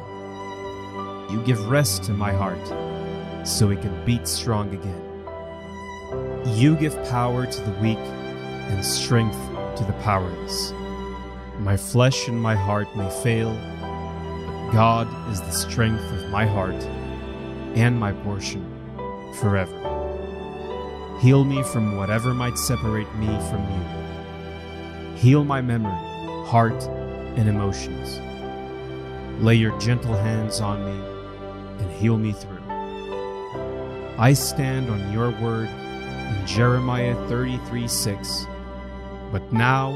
You give rest to my heart so it can beat strong again. You give power to the weak and strength to the powerless. My flesh and my heart may fail, but God is the strength of my heart and my portion forever. Heal me from whatever might separate me from you. Heal my memory, heart, and emotions. Lay your gentle hands on me and heal me through. I stand on your word in Jeremiah 33 6. But now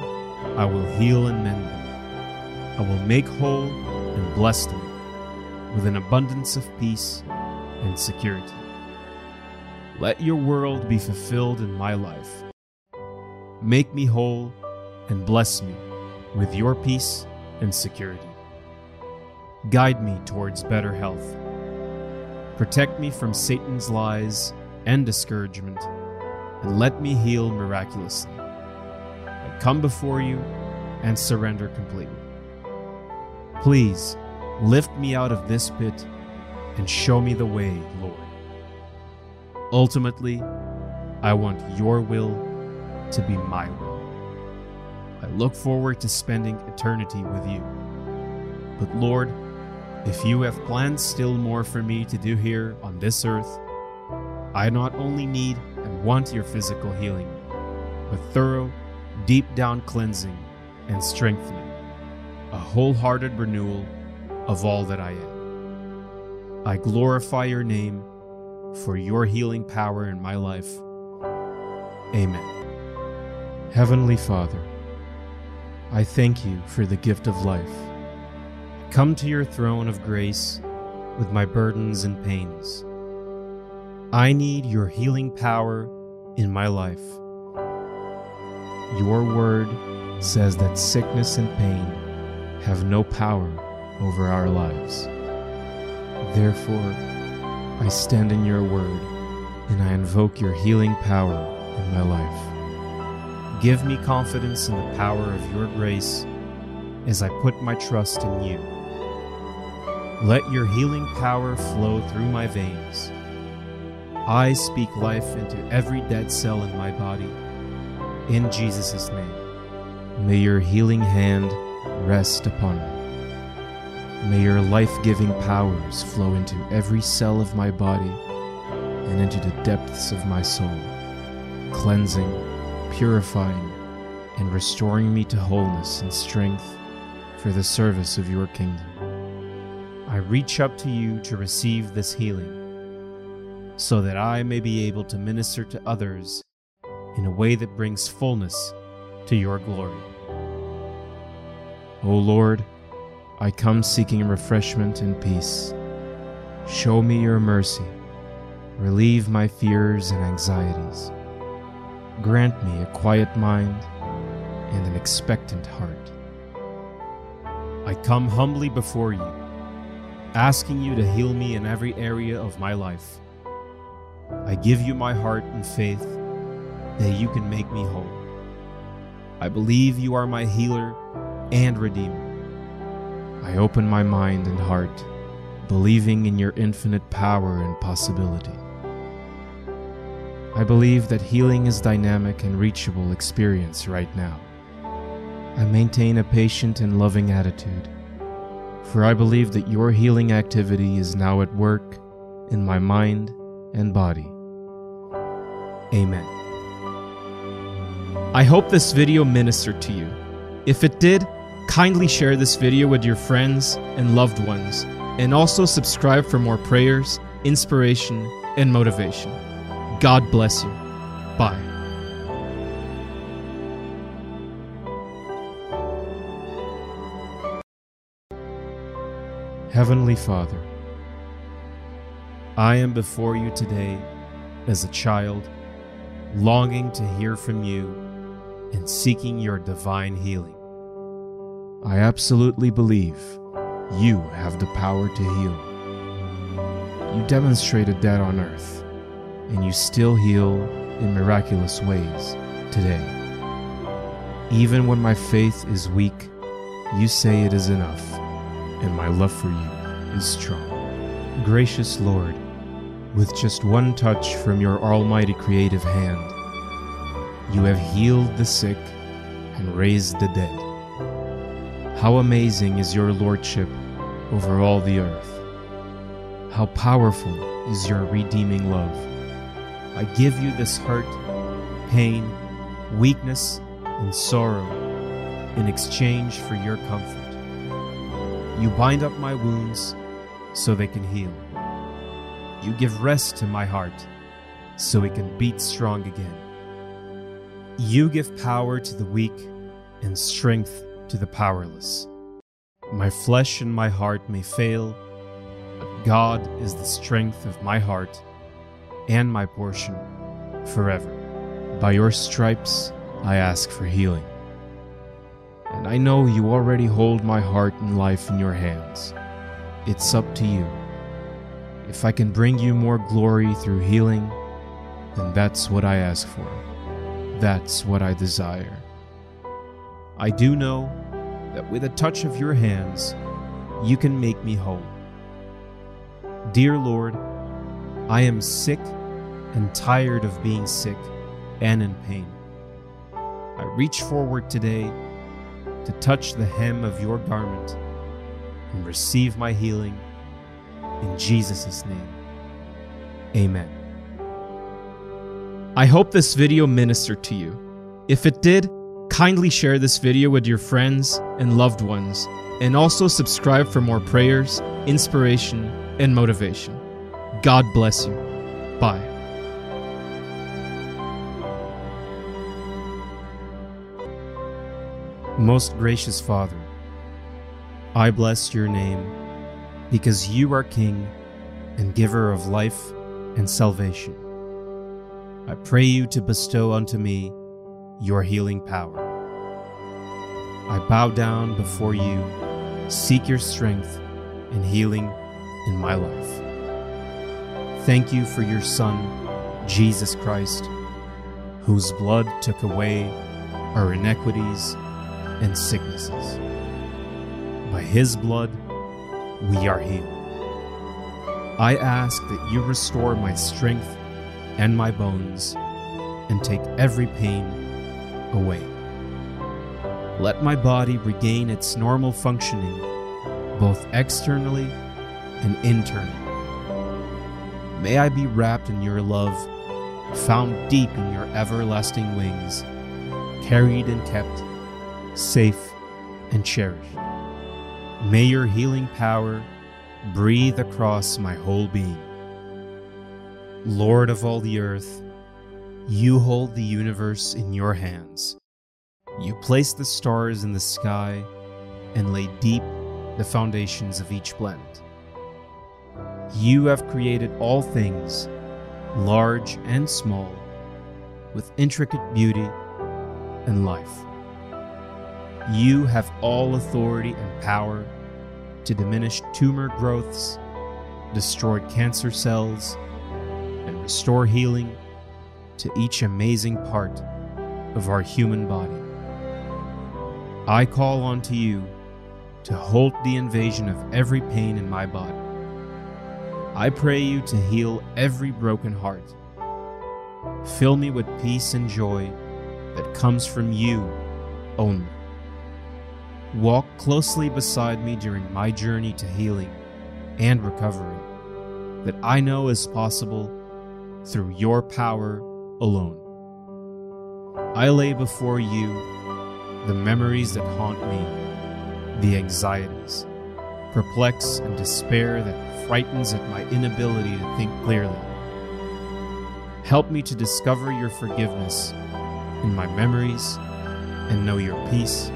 I will heal and mend them. I will make whole and bless them with an abundance of peace and security. Let your world be fulfilled in my life. Make me whole and bless me with your peace and security. Guide me towards better health. Protect me from Satan's lies and discouragement, and let me heal miraculously. Come before you and surrender completely. Please lift me out of this pit and show me the way, Lord. Ultimately, I want your will to be my will. I look forward to spending eternity with you. But Lord, if you have plans still more for me to do here on this earth, I not only need and want your physical healing, but thorough, deep down cleansing and strengthening, a wholehearted renewal of all that I am. I glorify your name for your healing power in my life. Amen. Heavenly Father, I thank you for the gift of life. Come to your throne of grace with my burdens and pains. I need your healing power in my life. Your word says that sickness and pain have no power over our lives. Therefore, I stand in your word and I invoke your healing power in my life. Give me confidence in the power of your grace as I put my trust in you. Let your healing power flow through my veins. I speak life into every dead cell in my body. In Jesus' name, may your healing hand rest upon me. May your life giving powers flow into every cell of my body and into the depths of my soul, cleansing, purifying, and restoring me to wholeness and strength for the service of your kingdom. I reach up to you to receive this healing so that I may be able to minister to others in a way that brings fullness to your glory. O Lord, I come seeking refreshment and peace. Show me your mercy. Relieve my fears and anxieties. Grant me a quiet mind and an expectant heart. I come humbly before you, asking you to heal me in every area of my life. I give you my heart and faith that you can make me whole. I believe you are my healer and redeemer. I open my mind and heart, believing in your infinite power and possibility. I believe that healing is dynamic and reachable experience right now. I maintain a patient and loving attitude, for I believe that your healing activity is now at work in my mind and body. Amen. I hope this video ministered to you. If it did, kindly share this video with your friends and loved ones, and also subscribe for more prayers, inspiration, and motivation. God bless you. Bye. Heavenly Father, I am before you today as a child, longing to hear from you and seeking your divine healing. I absolutely believe you have the power to heal. You demonstrated that on earth, and you still heal in miraculous ways today. Even when my faith is weak, you say it is enough and my love for you is strong. Gracious Lord, with just one touch from your almighty creative hand, you have healed the sick and raised the dead. How amazing is your lordship over all the earth! How powerful is your redeeming love! I give you this hurt, pain, weakness, and sorrow in exchange for your comfort. You bind up my wounds so they can heal. You give rest to my heart so it can beat strong again. You give power to the weak and strength to the powerless. My flesh and my heart may fail, but God is the strength of my heart and my portion forever. By your stripes, I ask for healing. And I know you already hold my heart and life in your hands. It's up to you. If I can bring you more glory through healing, then that's what I ask for. That's what I desire. I do know that with a touch of your hands, you can make me whole. Dear Lord, I am sick and tired of being sick and in pain. I reach forward today to touch the hem of your garment and receive my healing in Jesus' name. Amen. I hope this video ministered to you. If it did, kindly share this video with your friends and loved ones, and also subscribe for more prayers, inspiration, and motivation. God bless you. Bye. Most gracious Father, I bless your name because you are King and giver of life and salvation. I pray you to bestow unto me your healing power. I bow down before you, seek your strength and healing in my life. Thank you for your Son, Jesus Christ, whose blood took away our iniquities and sicknesses. By his blood, we are healed. I ask that you restore my strength and my bones and take every pain away. Let my body regain its normal functioning, both externally and internally. May I be wrapped in your love, found deep in your everlasting wings, carried and kept safe, and cherished. May your healing power breathe across my whole being. Lord of all the earth, you hold the universe in your hands. You place the stars in the sky and lay deep the foundations of each planet. You have created all things, large and small, with intricate beauty and life. You have all authority and power to diminish tumor growths, destroy cancer cells, and restore healing to each amazing part of our human body. I call on to you to halt the invasion of every pain in my body. I pray you to heal every broken heart. Fill me with peace and joy that comes from you only. Walk closely beside me during my journey to healing and recovery that I know is possible through your power alone. I lay before you the memories that haunt me, the anxieties, perplex, and despair that frightens at my inability to think clearly. Help me to discover your forgiveness in my memories and know your peace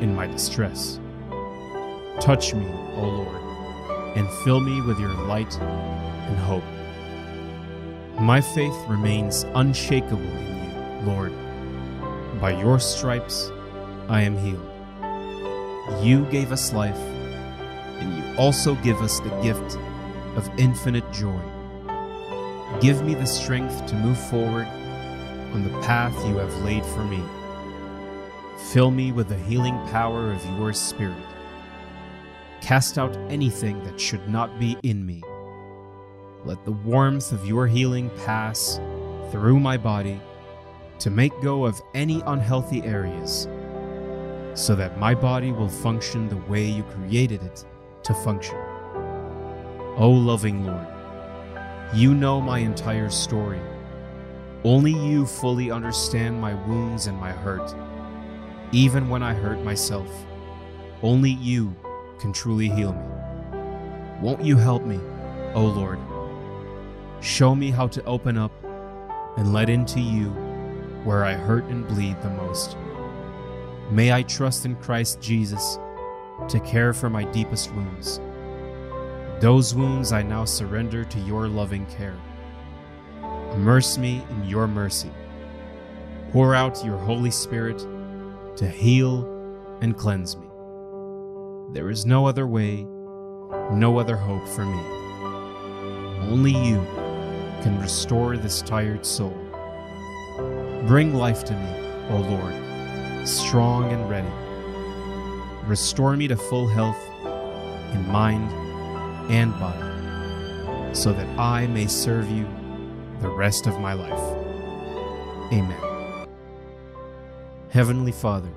in my distress. Touch me, O Lord, and fill me with your light and hope. My faith remains unshakable in you, Lord. By your stripes I am healed. You gave us life, and you also give us the gift of infinite joy. Give me the strength to move forward on the path you have laid for me. Fill me with the healing power of your Spirit. Cast out anything that should not be in me. Let the warmth of your healing pass through my body to make go of any unhealthy areas, so that my body will function the way you created it to function. O loving Lord, you know my entire story. Only you fully understand my wounds and my hurt. Even when I hurt myself, only you can truly heal me. Won't you help me, O Lord? Show me how to open up and let into you where I hurt and bleed the most. May I trust in Christ Jesus to care for my deepest wounds. Those wounds I now surrender to your loving care. Immerse me in your mercy. Pour out your Holy Spirit to heal and cleanse me. There is no other way, no other hope for me. Only you can restore this tired soul. Bring life to me, O Lord, strong and ready. Restore me to full health in mind and body, so that I may serve you the rest of my life. Amen. Heavenly Father,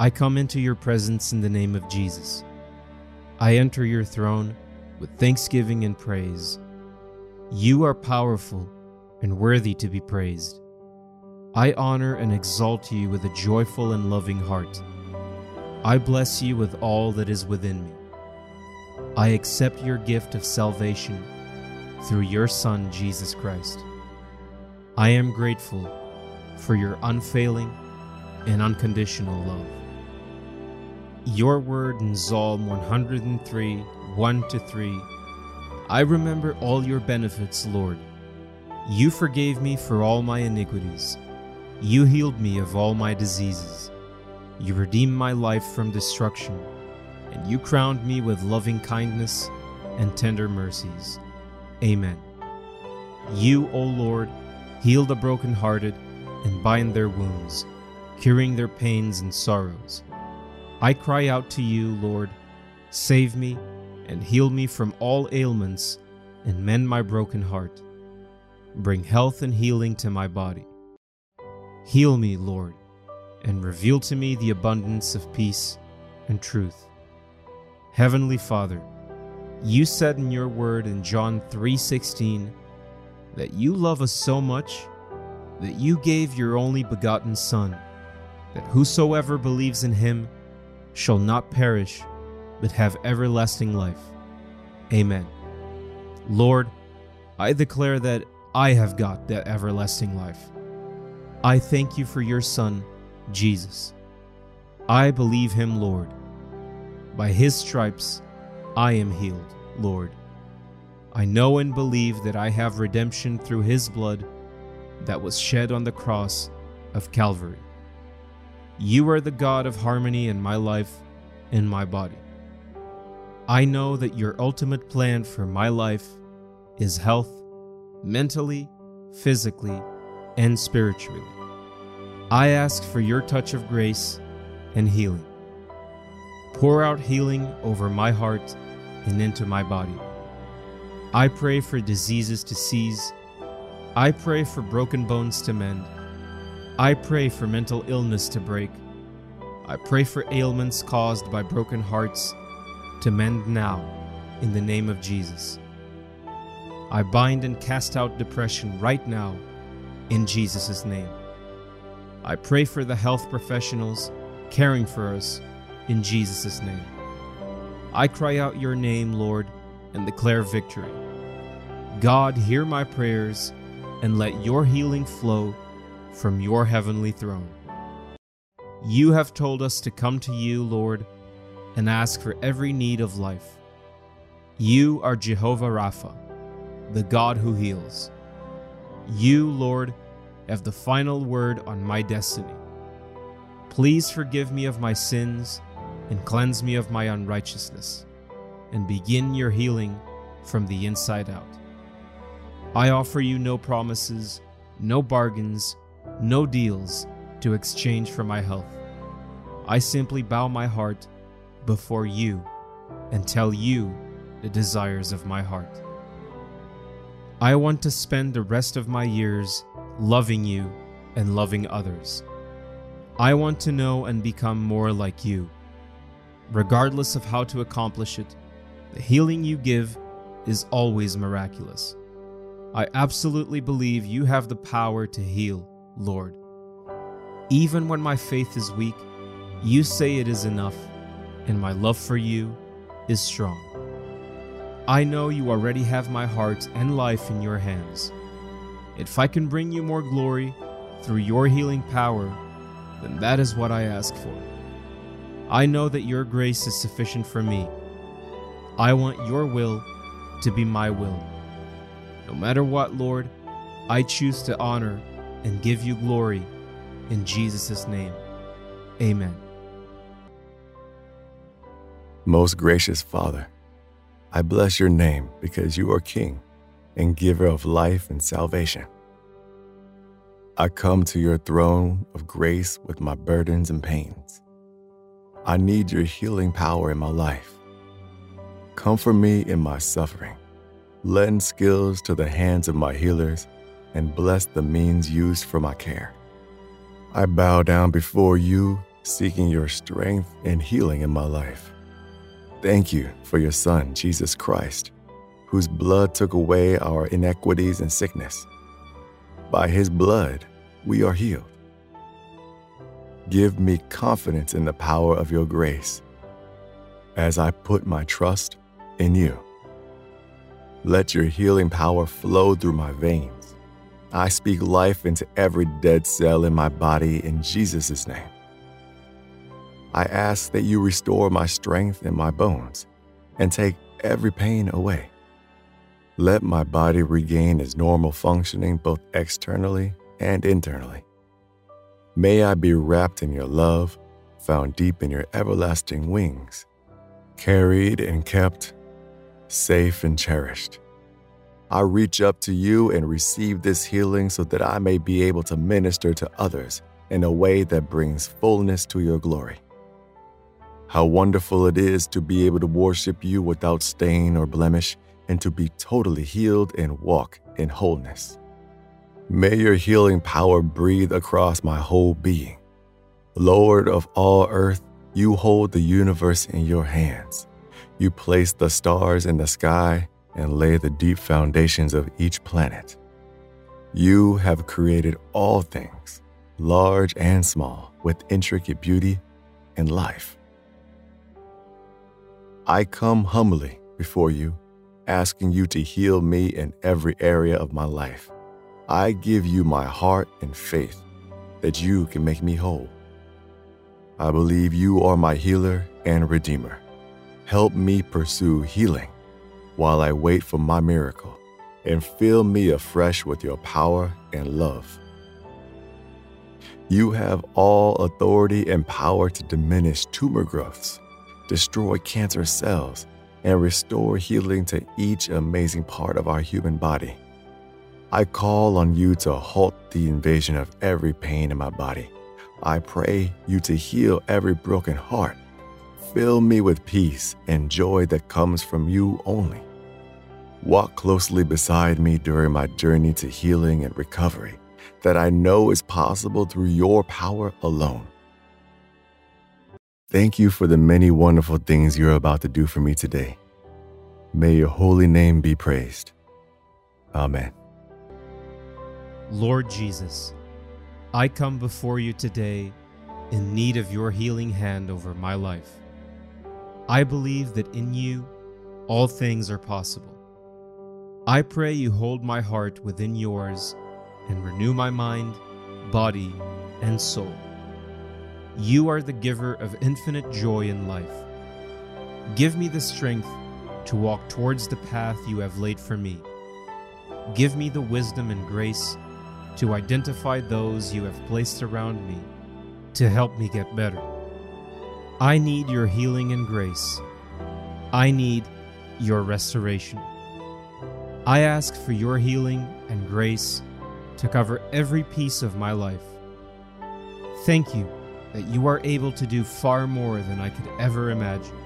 I come into your presence in the name of Jesus. I enter your throne with thanksgiving and praise. You are powerful and worthy to be praised. I honor and exalt you with a joyful and loving heart. I bless you with all that is within me. I accept your gift of salvation through your Son, Jesus Christ. I am grateful for your unfailing and unconditional love. Your word in Psalm 103 1 to 3 I remember all your benefits, Lord. You forgave me for all my iniquities. You healed me of all my diseases. You redeemed my life from destruction, and you crowned me with loving kindness and tender mercies. Amen. You, O Lord, heal the brokenhearted and bind their wounds, curing their pains and sorrows. I cry out to you, Lord, save me and heal me from all ailments and mend my broken heart. Bring health and healing to my body. Heal me, Lord, and reveal to me the abundance of peace and truth. Heavenly Father, you said in your word in John 3:16 that you love us so much that you gave your only begotten son that whosoever believes in him shall not perish but have everlasting life. Amen. Lord, I declare that I have got that everlasting life. I thank you for your Son, Jesus. I believe him, Lord. By his stripes, I am healed, Lord. I know and believe that I have redemption through his blood that was shed on the cross of Calvary. You are the God of harmony in my life and my body. I know that your ultimate plan for my life is health, mentally, physically, and spiritually. I ask for your touch of grace and healing. Pour out healing over my heart and into my body. I pray for diseases to cease. I pray for broken bones to mend. I pray for mental illness to break. I pray for ailments caused by broken hearts to mend now in the name of Jesus. I bind and cast out depression right now in Jesus' name. I pray for the health professionals caring for us in Jesus' name. I cry out your name, Lord, and declare victory. God, hear my prayers and let your healing flow from your heavenly throne. You have told us to come to you, Lord, and ask for every need of life. You are Jehovah Rapha, the God who heals. You, Lord, have the final word on my destiny. Please forgive me of my sins and cleanse me of my unrighteousness, and begin your healing from the inside out. I offer you no promises, no bargains, no deals to exchange for my health. I simply bow my heart before you and tell you the desires of my heart. I want to spend the rest of my years loving you and loving others. I want to know and become more like you. Regardless of how to accomplish it, the healing you give is always miraculous. I absolutely believe you have the power to heal, Lord. Even when my faith is weak, you say it is enough, and my love for you is strong. I know you already have my heart and life in your hands. If I can bring you more glory through your healing power, then that is what I ask for. I know that your grace is sufficient for me. I want your will to be my will. No matter what, Lord, I choose to honor and give you glory in Jesus' name. Amen. Most gracious Father, I bless your name because you are King and giver of life and salvation. I come to your throne of grace with my burdens and pains. I need your healing power in my life. Comfort me in my suffering. Lend skills to the hands of my healers and bless the means used for my care. I bow down before you, seeking your strength and healing in my life. Thank you for your Son, Jesus Christ, whose blood took away our iniquities and sickness. By his blood, we are healed. Give me confidence in the power of your grace as I put my trust in you. Let your healing power flow through my veins. I speak life into every dead cell in my body in Jesus' name. I ask that you restore my strength in my bones and take every pain away. Let my body regain its normal functioning both externally and internally. May I be wrapped in your love, found deep in your everlasting wings, carried and kept, safe and cherished. I reach up to you and receive this healing so that I may be able to minister to others in a way that brings fullness to your glory. How wonderful it is to be able to worship you without stain or blemish and to be totally healed and walk in wholeness. May your healing power breathe across my whole being. Lord of all earth, you hold the universe in your hands. You place the stars in the sky and lay the deep foundations of each planet. You have created all things, large and small, with intricate beauty and life. I come humbly before you, asking you to heal me in every area of my life. I give you my heart and faith that you can make me whole. I believe you are my healer and redeemer. Help me pursue healing while I wait for my miracle and fill me afresh with your power and love. You have all authority and power to diminish tumor growths, destroy cancer cells, and restore healing to each amazing part of our human body. I call on you to halt the invasion of every pain in my body. I pray you to heal every broken heart. Fill me with peace and joy that comes from you only. Walk closely beside me during my journey to healing and recovery that I know is possible through your power alone. Thank you for the many wonderful things you're about to do for me today. May your holy name be praised. Amen. Lord Jesus, I come before you today in need of your healing hand over my life. I believe that in you all things are possible. I pray you hold my heart within yours and renew my mind, body, and soul. You are the giver of infinite joy in life. Give me the strength to walk towards the path you have laid for me. Give me the wisdom and grace to identify those you have placed around me to help me get better. I need your healing and grace. I need your restoration. I ask for your healing and grace to cover every piece of my life. Thank you that you are able to do far more than I could ever imagine.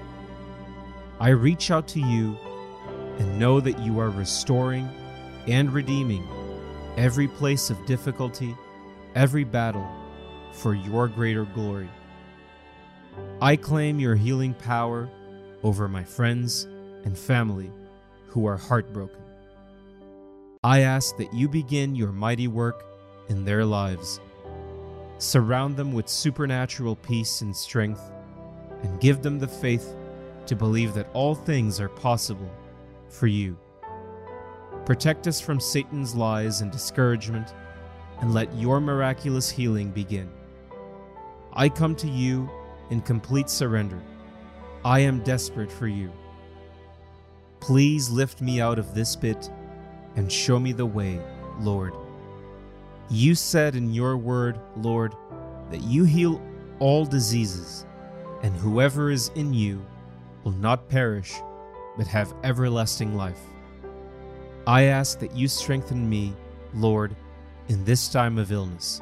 I reach out to you and know that you are restoring and redeeming every place of difficulty, every battle, for your greater glory. I claim your healing power over my friends and family who are heartbroken. I ask that you begin your mighty work in their lives. Surround them with supernatural peace and strength, and give them the faith to believe that all things are possible for you. Protect us from Satan's lies and discouragement, and let your miraculous healing begin. I come to you in complete surrender. I am desperate for you. Please lift me out of this pit and show me the way, Lord. You said in your word, Lord, that you heal all diseases, and whoever is in you will not perish, but have everlasting life. I ask that you strengthen me, Lord, in this time of illness.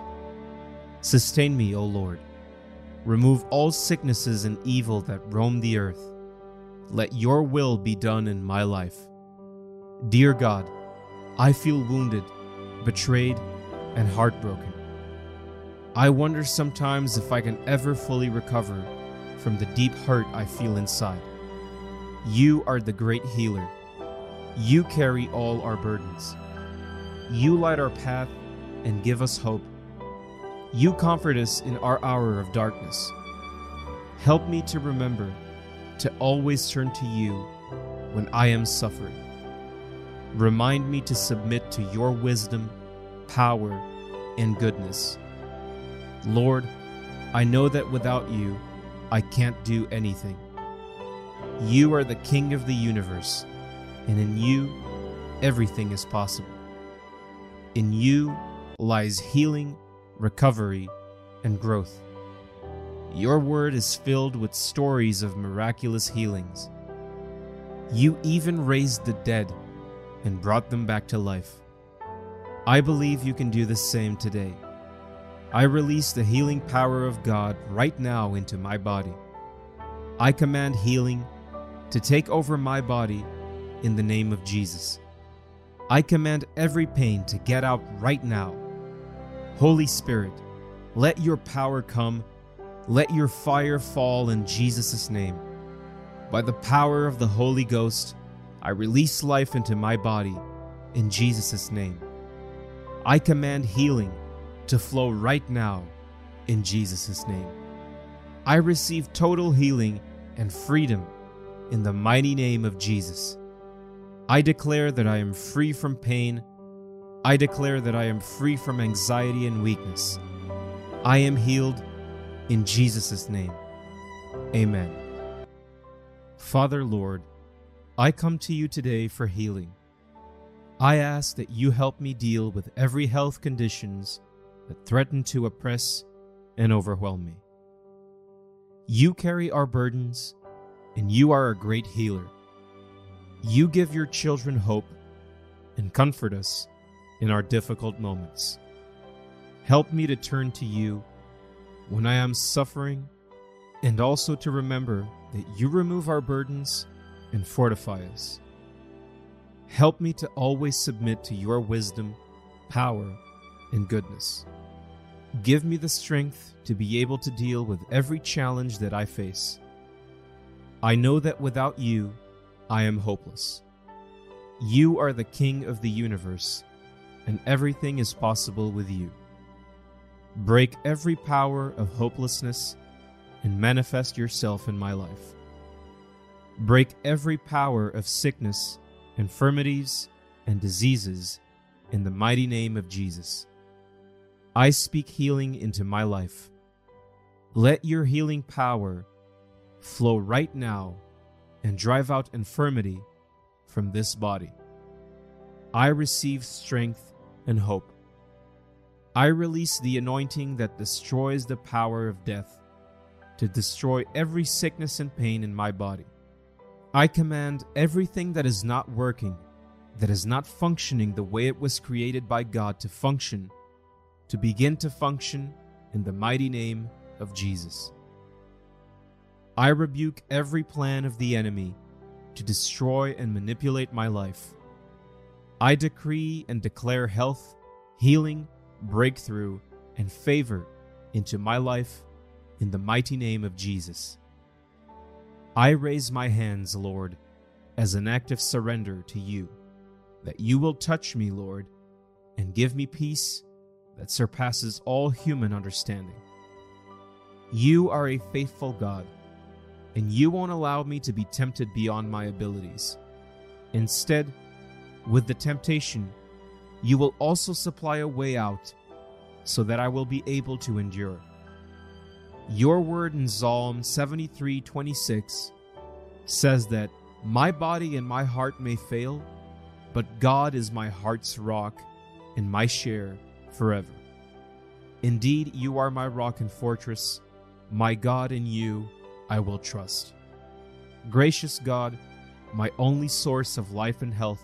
Sustain me, O Lord. Remove all sicknesses and evil that roam the earth. Let your will be done in my life. Dear God, I feel wounded, betrayed, and heartbroken. I wonder sometimes if I can ever fully recover from the deep hurt I feel inside. You are the great healer. You carry all our burdens. You light our path and give us hope. You comfort us in our hour of darkness. Help me to remember to always turn to you when I am suffering. Remind me to submit to your wisdom, power, and goodness. Lord, I know that without you, I can't do anything. You are the King of the universe and in you, everything is possible. In you lies healing, recovery, and growth. Your word is filled with stories of miraculous healings. You even raised the dead and brought them back to life. I believe you can do the same today. I release the healing power of God right now into my body. I command healing to take over my body in the name of Jesus. I command every pain to get out right now. Holy Spirit, let your power come. Let your fire fall in Jesus' name. By the power of the Holy Ghost, I release life into my body in Jesus' name. I command healing to flow right now in Jesus' name. I receive total healing and freedom in the mighty name of Jesus. I declare that I am free from pain. I declare that I am free from anxiety and weakness. I am healed in Jesus' name. Amen. Father, Lord, I come to you today for healing. I ask that you help me deal with every health conditions that threaten to oppress and overwhelm me. You carry our burdens, and you are a great healer. You give your children hope and comfort us in our difficult moments. Help me to turn to you when I am suffering and also to remember that you remove our burdens and fortify us. Help me to always submit to your wisdom, power, and goodness. Give me the strength to be able to deal with every challenge that I face. I know that without you, I am hopeless. You are the King of the universe, and everything is possible with you. Break every power of hopelessness and manifest yourself in my life. Break every power of sickness, infirmities, and diseases in the mighty name of Jesus. I speak healing into my life. Let your healing power flow right now and drive out infirmity from this body. I receive strength and hope. I release the anointing that destroys the power of death to destroy every sickness and pain in my body. I command everything that is not working, that is not functioning the way it was created by God to function, to begin to function in the mighty name of Jesus. I rebuke every plan of the enemy to destroy and manipulate my life. I decree and declare health, healing, breakthrough, and favor into my life in the mighty name of Jesus. I raise my hands, Lord, as an act of surrender to you, that you will touch me, Lord, and give me peace that surpasses all human understanding. You are a faithful God, and you won't allow me to be tempted beyond my abilities. Instead, with the temptation, you will also supply a way out so that I will be able to endure. Your word in Psalm 73:26 says that my body and my heart may fail, but God is my heart's rock and my share forever. Indeed, you are my rock and fortress, my God in you I will trust. Gracious God, my only source of life and health,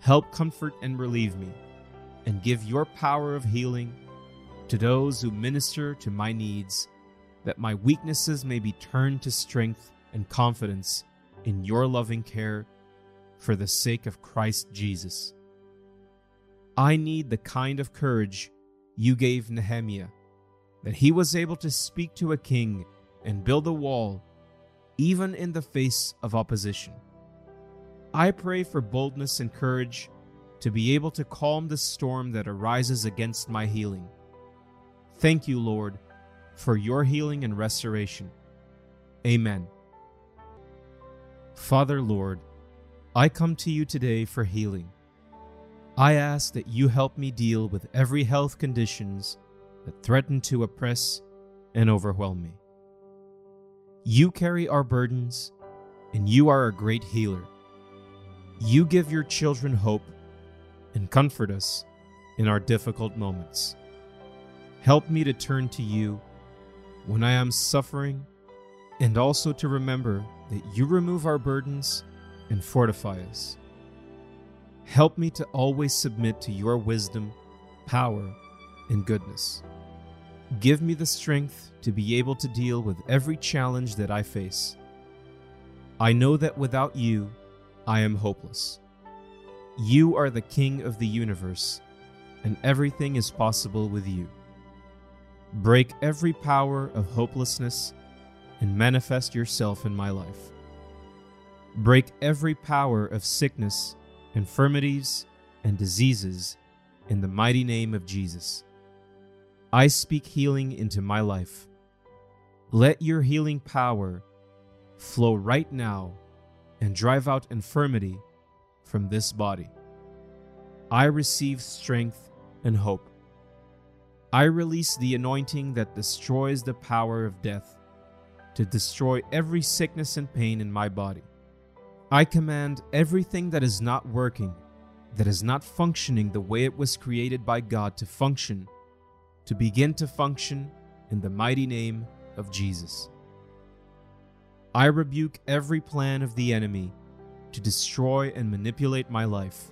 help comfort and relieve me, and give your power of healing to those who minister to my needs, that my weaknesses may be turned to strength and confidence in your loving care for the sake of Christ Jesus. I need the kind of courage you gave Nehemiah, that he was able to speak to a king and build a wall, even in the face of opposition. I pray for boldness and courage to be able to calm the storm that arises against my healing. Thank you, Lord, for your healing and restoration. Amen. Father, Lord, I come to you today for healing. I ask that you help me deal with every health conditions that threaten to oppress and overwhelm me. You carry our burdens, and you are a great healer. You give your children hope and comfort us in our difficult moments. Help me to turn to you when I am suffering, and also to remember that you remove our burdens and fortify us. Help me to always submit to your wisdom, power, and goodness. Give me the strength to be able to deal with every challenge that I face. I know that without you, I am hopeless. You are the King of the universe, and everything is possible with you. Break every power of hopelessness and manifest yourself in my life. Break every power of sickness infirmities, and diseases in the mighty name of Jesus. I speak healing into my life. Let your healing power flow right now and drive out infirmity from this body. I receive strength and hope. I release the anointing that destroys the power of death to destroy every sickness and pain in my body. I command everything that is not working, that is not functioning the way it was created by God to function, to begin to function in the mighty name of Jesus. I rebuke every plan of the enemy to destroy and manipulate my life.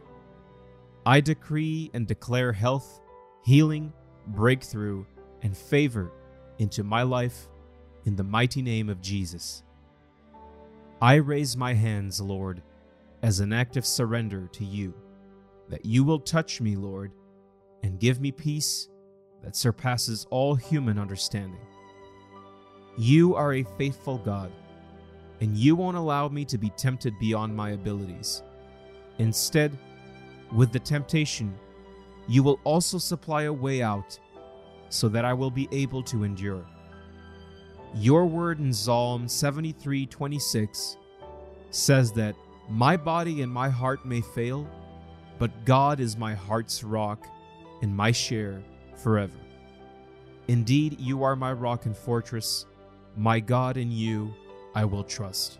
I decree and declare health, healing, breakthrough, and favor into my life in the mighty name of Jesus. I raise my hands, Lord, as an act of surrender to you, that you will touch me, Lord, and give me peace that surpasses all human understanding. You are a faithful God, and you won't allow me to be tempted beyond my abilities. Instead, with the temptation, you will also supply a way out so that I will be able to endure. Your word in Psalm 73:26 says that my body and my heart may fail, but God is my heart's rock and my share forever. Indeed, you are my rock and fortress, my God in you I will trust.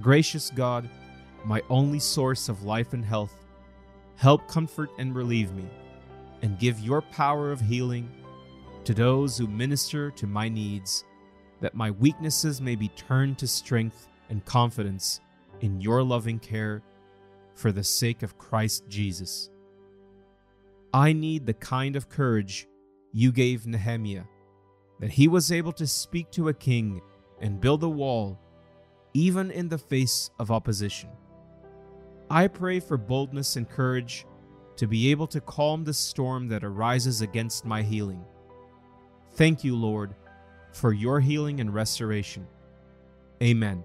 Gracious God, my only source of life and health, help comfort and relieve me, and give your power of healing to those who minister to my needs, that my weaknesses may be turned to strength and confidence in your loving care for the sake of Christ Jesus. I need the kind of courage you gave Nehemiah, that he was able to speak to a king and build a wall, even in the face of opposition. I pray for boldness and courage to be able to calm the storm that arises against my healing. Thank you, Lord, for your healing and restoration. Amen.